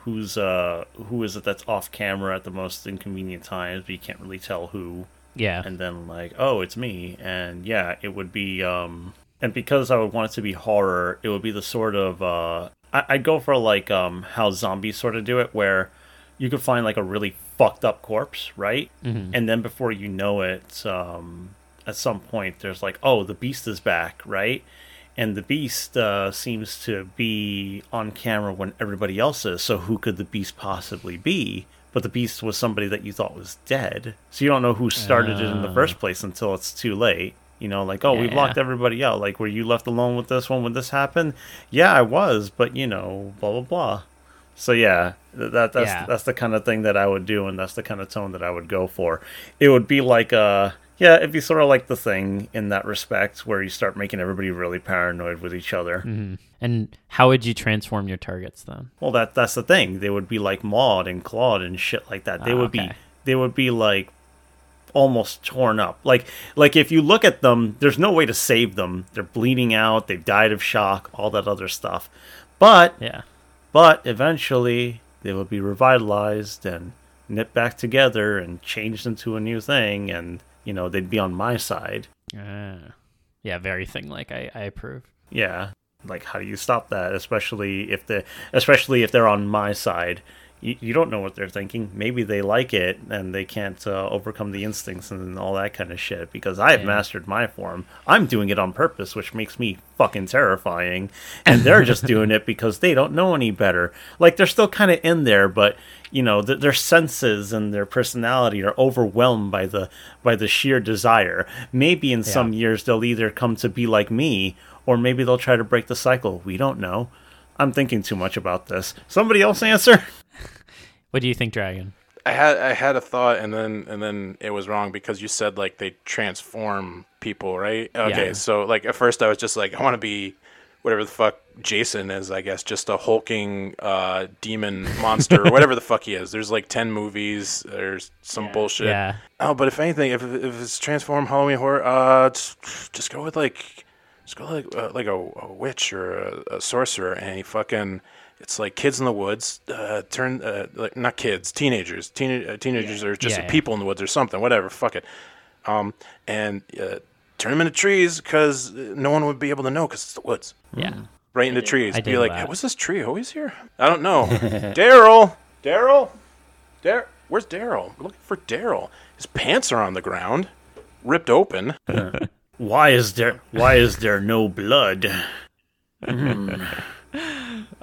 who's uh who is it that's off camera at the most inconvenient times, but you can't really tell who. Yeah. And then like, oh, it's me, and yeah, it would be um, and because I would want it to be horror, it would be the sort of uh, I- I'd go for like um how zombies sort of do it, where you could find like a really fucked up corpse, right? Mm-hmm. And then before you know it, um, at some point there's like, oh, the beast is back, right? And the beast uh, seems to be on camera when everybody else is. So who could the beast possibly be? But the beast was somebody that you thought was dead. So you don't know who started it in the first place until it's too late. You know, like, oh, we Yeah. blocked everybody out. Like, were you left alone with this one when this happened? Yeah, I was, but you know, blah blah blah. So yeah, that that's Yeah. that's the kind of thing that I would do, and that's the kind of tone that I would go for. It would be like uh yeah, it'd be sort of like the thing in that respect where you start making everybody really paranoid with each other. And how would you transform your targets then? Well, that that's the thing. They would be like Maud and Claude and shit like that. They Ah, would be they would be like almost torn up. Like like if you look at them, there's no way to save them. They're bleeding out. They've died of shock. All that other stuff. But Yeah. but eventually they would be revitalized and knit back together and changed into a new thing and you know they'd be on my side Ah. yeah, very thing like I, I approve. yeah like how do you stop that especially if the especially if they're on my side you, you don't know what they're thinking. Maybe they like it and they can't uh, overcome the instincts and all that kind of shit because i have Yeah. mastered my form. I'm doing it on purpose which makes me fucking terrifying. And they're just doing it because they don't know any better. Like they're still kind of in there but you know th- their senses and their personality are overwhelmed by the by the sheer desire. Maybe in some years they'll either come to be like me or maybe they'll try to break the cycle. We don't know i'm thinking too much about this somebody else answer What do you think, Dragon? I had I had a thought and then and then it was wrong because you said like they transform people, right? Okay, Yeah. so like at first I was just like I want to be whatever the fuck Jason is, I guess, just a hulking uh, demon monster or whatever the fuck he is. There's like ten movies. There's some bullshit. Yeah. Oh, but if anything, if if it's transform Halloween horror, uh, just, just go with like, just go like uh, like a, a witch or a, a sorcerer, and he fucking, it's like kids in the woods. Uh, turn uh, like not kids, teenagers. Teen, uh, teenagers are just Yeah, yeah. people in the woods or something. Whatever, fuck it. Um, and uh, turn them into trees because no one would be able to know because it's the woods. Yeah. Right into trees. I Be like, hey, was this tree always here? I don't know. Daryl, Daryl, Dar, where's Daryl? Looking for Daryl. His pants are on the ground, ripped open. why is there why is there no blood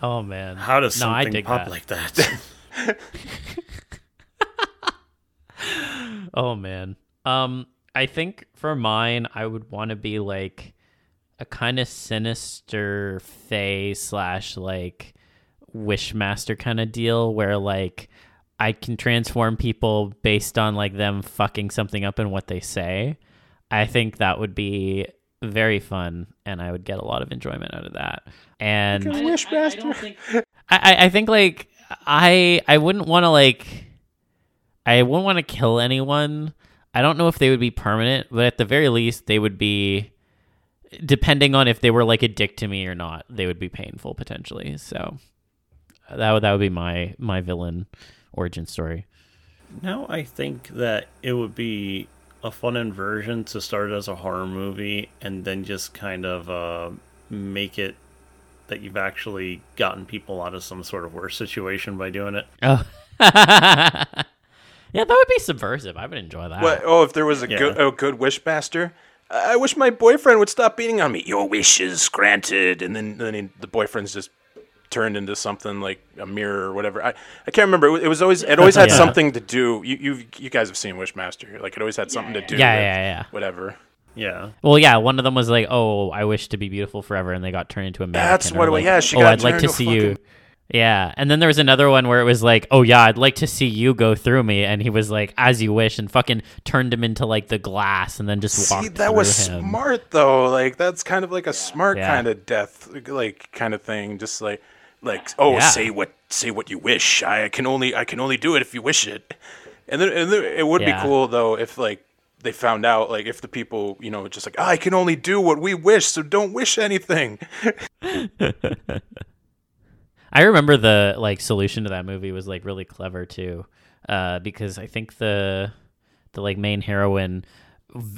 Oh man. how does No, something pop that. like that Oh man. Um I think for mine I would want to be like a kind of sinister fae slash like wishmaster kind of deal where like I can transform people based on like them fucking something up and what they say. I think that would be very fun and I would get a lot of enjoyment out of that. And Wishmaster. I, I- I think like I I wouldn't want to like I wouldn't want to kill anyone. I don't know if they would be permanent, but at the very least they would be depending on if they were like a dick to me or not, they would be painful potentially. So uh, that would that would be my my villain origin story. Now I think that it would be a fun inversion to start as a horror movie and then just kind of uh, make it that you've actually gotten people out of some sort of worse situation by doing it. Oh. yeah, that would be subversive. I would enjoy that. What? Oh, if there was a Yeah. good, a good wishmaster. I I wish my boyfriend would stop beating on me. Your wish is granted, and then then he, the boyfriend's just turned into something like a mirror or whatever. I, I can't remember. It was, it was always it always had Yeah. something to do. You you you guys have seen Wishmaster. Here. Like it always had something to do. Yeah, with yeah, yeah. Whatever. Yeah. Well, yeah, one of them was like, "Oh, I wish to be beautiful forever," and they got turned into a mannequin. That's or what it was. like, Yeah, she oh, got I'd like to into a see you. Yeah, and then there was another one where it was like, "Oh yeah, I'd like to see you go through me," and he was like, "As you wish," and fucking turned him into like the glass, and then just See, walked that was him. smart though. Like that's kind of like a smart Yeah. kind of death, like kind of thing. Just like, like oh, Yeah. say what, say what you wish. I can only, I can only do it if you wish it. And then, and then it would Yeah. be cool though if like they found out, like if the people, you know, just like I can only do what we wish, so don't wish anything. I remember the like solution to that movie was like really clever too, uh, because I think the the like main heroine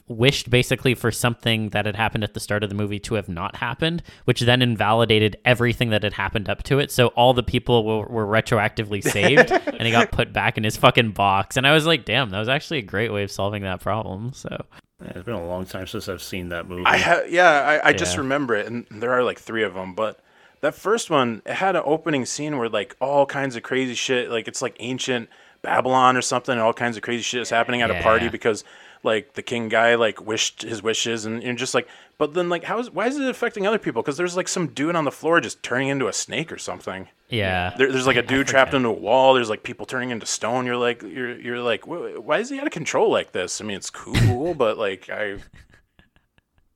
wished basically for something that had happened at the start of the movie to have not happened, which then invalidated everything that had happened up to it. So all the people were, were retroactively saved, and he got put back in his fucking box. And I was like, damn, that was actually a great way of solving that problem. So Yeah, it's been a long time since I've seen that movie. I ha- yeah, I, I just Yeah. remember it, and there are like three of them. But that first one, it had an opening scene where like all kinds of crazy shit, like it's like ancient Babylon or something, and all kinds of crazy shit is happening at a party Yeah. because like the king guy like wished his wishes, and you're just like, but then like how is why is it affecting other people? Because there's like some dude on the floor just turning into a snake or something. yeah, There, there's like a dude trapped into a wall. There's like people turning into stone. You're like, you're, you're like, why is he out of control like this? I mean, it's cool, but like, I,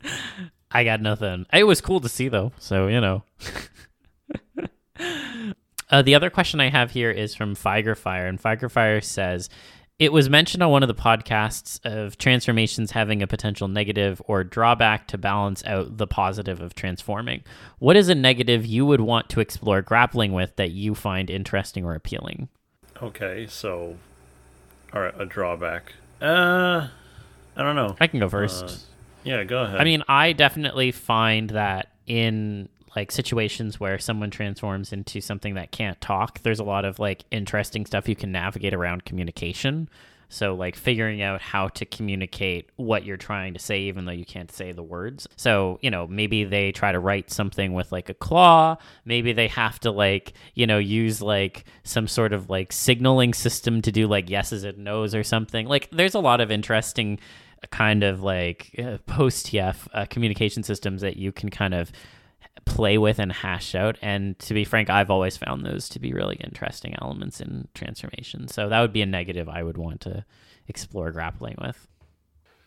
I got nothing. It was cool to see though, so you know. uh, the other question I have here is from Figer Fire, and Figer Fire says, "It was mentioned on one of the podcasts of transformations having a potential negative or drawback to balance out the positive of transforming. What is a negative you would want to explore grappling with that you find interesting or appealing?" Okay, so, all right, a drawback. Uh, I don't know. I can go first. Uh, yeah, go ahead. I mean, I definitely find that in like situations where someone transforms into something that can't talk, there's a lot of like interesting stuff you can navigate around communication. So, like figuring out how to communicate what you're trying to say, even though you can't say the words. So, you know, maybe they try to write something with like a claw. Maybe they have to like, you know, use like some sort of like signaling system to do like yeses and nos or something. Like, there's a lot of interesting kind of like uh, post TF uh, communication systems that you can kind of play with and hash out. And to be frank, I've always found those to be really interesting elements in transformation. So that would be a negative I would want to explore grappling with.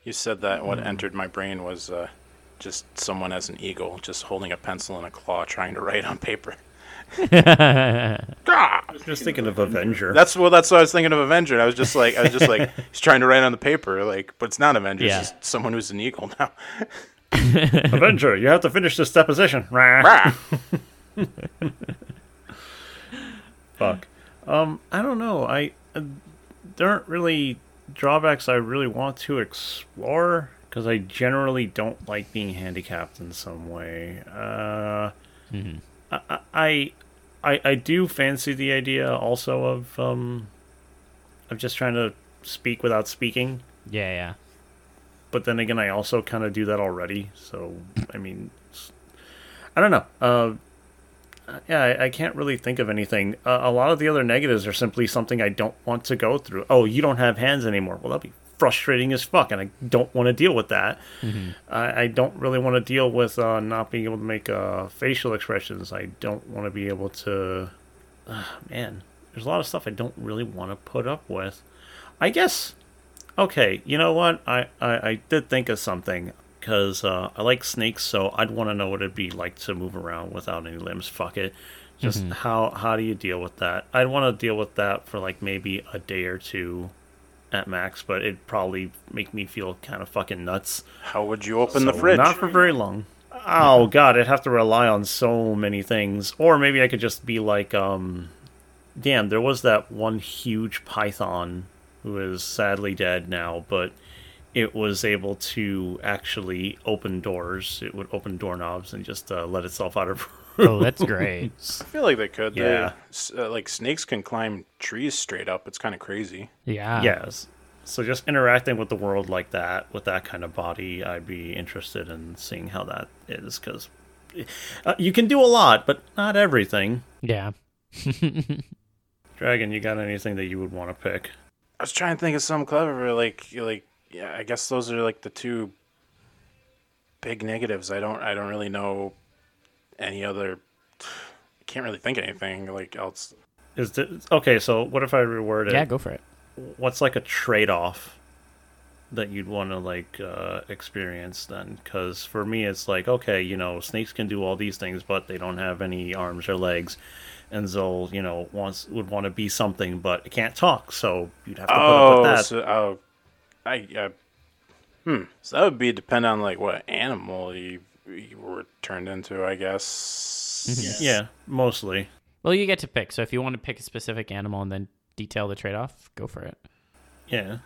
you said that. What entered my brain was uh, just someone as an eagle, just holding a pencil and a claw, trying to write on paper. Ah! I was just thinking of Avenger. That's well. That's what I was thinking of Avenger. I was just like, I was just like, he's trying to write on the paper, like, but it's not Avenger. Yeah. It's just someone who's an eagle now. Avenger, you have to finish this deposition. Fuck. Um, I don't know. I uh, there aren't really drawbacks I really want to explore because I generally don't like being handicapped in some way. Uh, I, I, I I do fancy the idea also of um, of just trying to speak without speaking. Yeah, yeah. But then again, I also kind of do that already. So I mean, I don't know. Uh, yeah, I, I can't really think of anything. Uh, a lot of the other negatives are simply something I don't want to go through. Oh, you don't have hands anymore. Well, that'd be frustrating as fuck, and I don't want to deal with that. I, I don't really want to deal with uh, not being able to make uh, facial expressions. I don't want to be able to. Uh, man, there's a lot of stuff I don't really want to put up with. I guess Okay, you know what? I, I, I did think of something because uh, I like snakes, so I'd want to know what it'd be like to move around without any limbs. Fuck it. Just how how do you deal with that? I'd want to deal with that for like maybe a day or two at max, but it'd probably make me feel kind of fucking nuts. How would you open the fridge? Not for very long. Oh god, I'd have to rely on so many things. Or maybe I could just be like, um damn, there was that one huge python who is sadly dead now, but it was able to actually open doors. It would open doorknobs and just uh, let itself out of Oh, that's great. I feel like they could. They- Yeah. s- uh, like snakes can climb trees straight up. It's kind of crazy. Yeah. yes. So just interacting with the world like that, with that kind of body, I'd be interested in seeing how that is because uh, you can do a lot, but not everything. Yeah. Dragon, you got anything that you would want to pick? I was trying to think of something clever. Like, like, yeah, I guess those are like the two big negatives. I don't, I don't really know any other. I can't really think of anything like else. Is the, okay? So what if I reword it? Yeah, go for it. What's like a trade-off that you'd want to like uh, experience then? Because for me, it's like okay, you know, snakes can do all these things, but they don't have any arms or legs. And Zil, you know, wants would want to be something, but it can't talk, so you'd have to put up Oh, with that. so, oh, I, uh, hmm. So that would be depend on like what animal you, you were turned into, I guess. yeah, mostly. Well, you get to pick. So if you want to pick a specific animal and then detail the trade off, go for it. Yeah.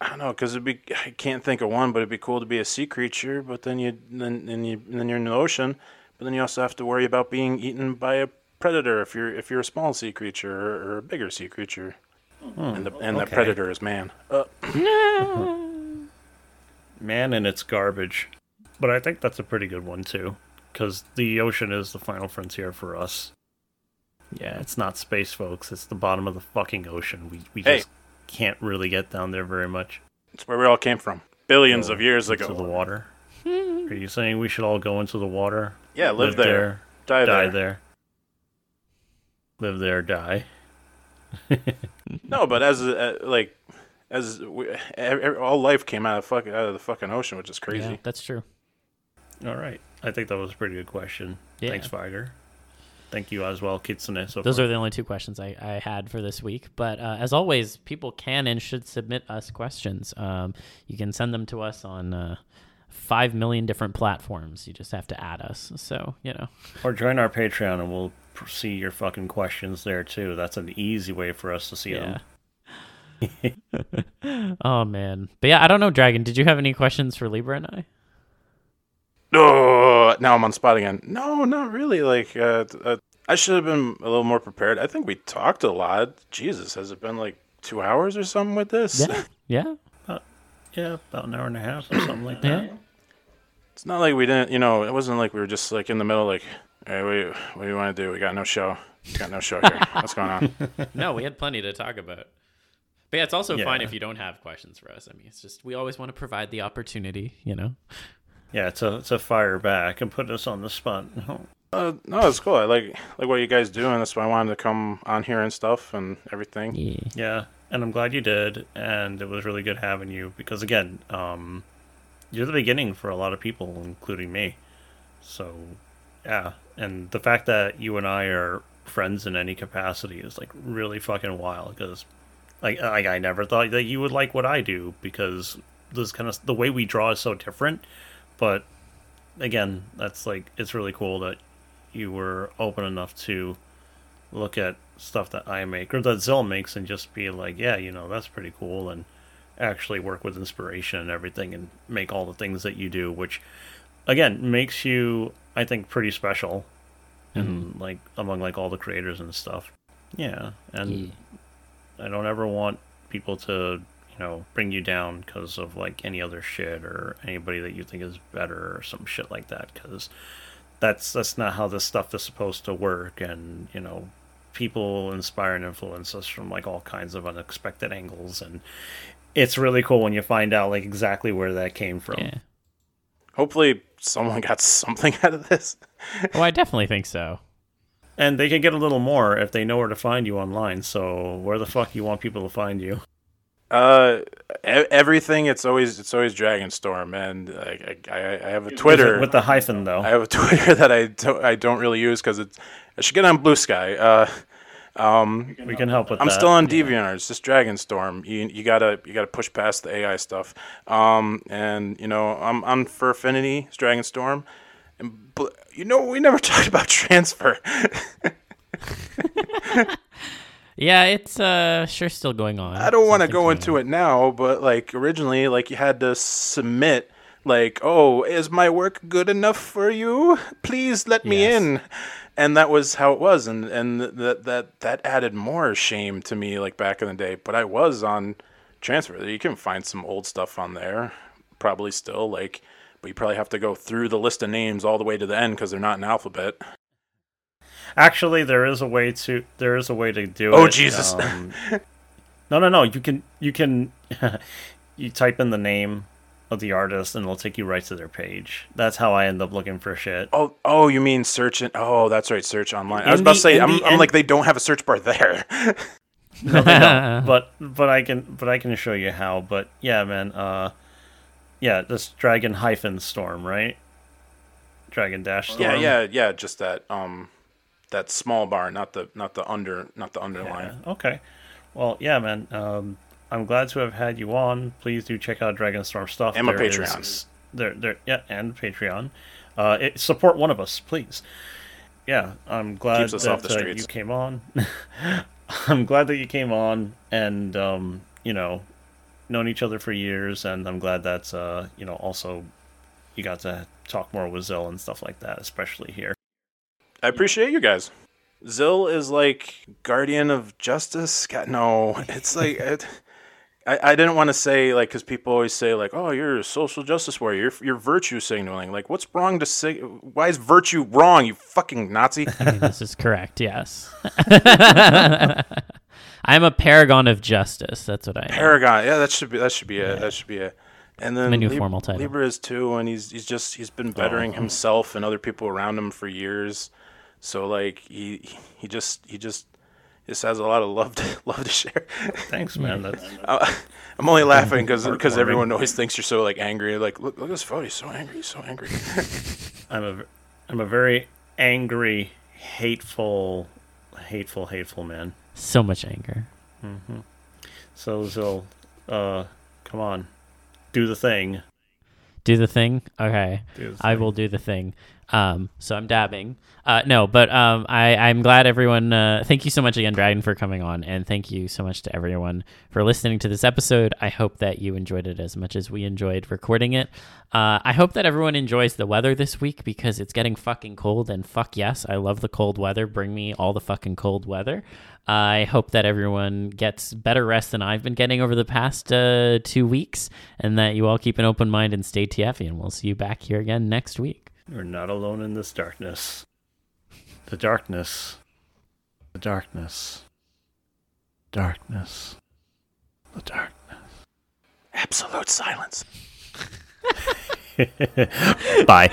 I don't know, because it'd be I can't think of one, but it'd be cool to be a sea creature. But then you then then you then you're in the ocean, but then you also have to worry about being eaten by a predator if you're if you're a small sea creature or, or a bigger sea creature, and the and the predator is man. Uh, Man and its garbage. But I think that's a pretty good one too, because the ocean is the final frontier for us. Yeah, it's not space, folks. It's the bottom of the fucking ocean. We we Hey. just can't really get down there very much. it's where we all came from, billions of years ago. into ago. the water. Are you saying we should all go into the water? Yeah, live, there, die, die there. there. Live there, die. No, but as uh, like as we, e- e- all life came out of fuck out of the fucking ocean, which is crazy. Yeah, that's true. All right. I think that was a pretty good question. Yeah. Thanks, Figer. Thank you as well, Kitsune. So Those far. are the only two questions I, I had for this week. But uh, as always, people can and should submit us questions. Um, you can send them to us on uh, five million different platforms. You just have to add us. So you know. Or join our Patreon and we'll pr- see your fucking questions there too. That's an easy way for us to see Yeah. them. oh man. But yeah, I don't know, Dragon. Did you have any questions for Libra and I? Oh, now I'm on spot again. No, not really. Like, uh, uh, I should have been a little more prepared. I think we talked a lot. Jesus, has it been like two hours or something with this? Yeah. Yeah. Yeah, about an hour and a half or something like that. Yeah. It's not like we didn't, you know, it wasn't like we were just like in the middle, like, hey, what do you, what do you want to do? We got no show. We got no show here. What's going on? No, we had plenty to talk about. But yeah, it's also fine if you don't have questions for us. I mean, it's just we always want to provide the opportunity, you know. Yeah, to to fire back and put us on the spot. Uh, no, it's cool. I like like what you guys do, and that's why I wanted to come on here and stuff and everything. Yeah. Yeah, and I'm glad you did, and it was really good having you because again, um, you're the beginning for a lot of people, including me. So, yeah, and the fact that you and I are friends in any capacity is like really fucking wild because, like, like I never thought that you would like what I do because this kind of the way we draw is so different. But again, that's like it's really cool that you were open enough to look at stuff that I make or that Zil makes and just be like, yeah, you know, that's pretty cool, and actually work with inspiration and everything and make all the things that you do, which again makes you, I think, pretty special, and mm-hmm. like among like all the creators and stuff. Yeah, and Yeah. I don't ever want people to, you know, bring you down because of like any other shit or anybody that you think is better or some shit like that. Because that's that's not how this stuff is supposed to work. And you know, people inspire and influence us from like all kinds of unexpected angles, and it's really cool when you find out like exactly where that came from. Yeah. Hopefully, someone got something out of this. Oh, I definitely think so. And they can get a little more if they know where to find you online. So where the fuck you want people to find you? Uh, e- everything. It's always it's always Dragonstorm, and I, I, I have a Twitter with the hyphen though. I have a Twitter that I don't I don't really use because it's I should get on Blue Sky. Uh, um, we can help with that. I'm that. still on DeviantArt. It's just Dragonstorm. You you gotta you gotta push past the AI stuff. Um, and you know I'm on FurAffinity. It's Dragonstorm. And bl- you know we never talked about Transfur. Yeah, it's uh sure still going on. I don't want to go into it now, but like originally, like you had to submit, like, oh, is my work good enough for you? Please let me in. And that was how it was, and and that that that added more shame to me, like back in the day. But I was on Transfur. You can find some old stuff on there, probably still like, but you probably have to go through the list of names all the way to the end because they're not in alphabet. Actually, there is a way to there is a way to do it. Oh, Jesus. Um, no, no, no. You can you can you type in the name of the artist and it'll take you right to their page. That's how I end up looking for shit. Oh, oh, you mean search? In, oh, that's right, search online. I was In about to say, I'm, the I'm like they don't have a search bar there. No, they don't. but but I can but I can show you how. But yeah, man. Uh, yeah, this dragon hyphen storm, right? Dragon dash storm. Yeah, yeah, yeah. Just that um, that small bar, not the not the under not the Yeah, underline. Okay. Well, yeah, man. Um, I'm glad to have had you on. Please do check out Dragonstorm stuff. And my There Patreon. is- there, there, yeah, and Patreon. Uh, it, support one of us, please. yeah, I'm glad that uh, you came on. I'm glad that you came on, and um, you know, known each other for years, and I'm glad that uh, you know also you got to talk more with Zil and stuff like that, especially here. I appreciate you guys. Zil is like guardian of justice. God, no, it's like it, I, I didn't want to say like because people always say like, oh, you're a social justice warrior. You're, you're virtue signaling. Like, what's wrong to say? Why is virtue wrong? You fucking Nazi. I mean, this is correct. Yes. I'm a paragon of justice. That's what I am. Paragon. Yeah, that should be that should be a that should be a. And then My new Lib- formal title. Libra is too, and he's he's just he's been oh. bettering himself and other people around him for years. So like he he just he just just has a lot of love to love to share. Thanks, man. That's I'm only laughing because because everyone always thinks you're so like angry. Like look look at this photo. He's so angry. He's so angry. I'm a I'm a very angry, hateful, hateful, hateful man. So much anger. So Zil, uh, come on, do the thing. Do the thing. Okay. Do the I thing. will do the thing. Um, so I'm dabbing. Uh, no, but um, I, I'm glad everyone. Uh, thank you so much again, Dragon, for coming on, and thank you so much to everyone for listening to this episode. I hope that you enjoyed it as much as we enjoyed recording it. Uh, I hope that everyone enjoys the weather this week because it's getting fucking cold, and fuck yes, I love the cold weather. Bring me all the fucking cold weather. I hope that everyone gets better rest than I've been getting over the past uh, two weeks, and that you all keep an open mind and stay TFy. And we'll see you back here again next week. You're not alone in this darkness. The darkness. The darkness. Darkness. The darkness. Absolute silence. Bye.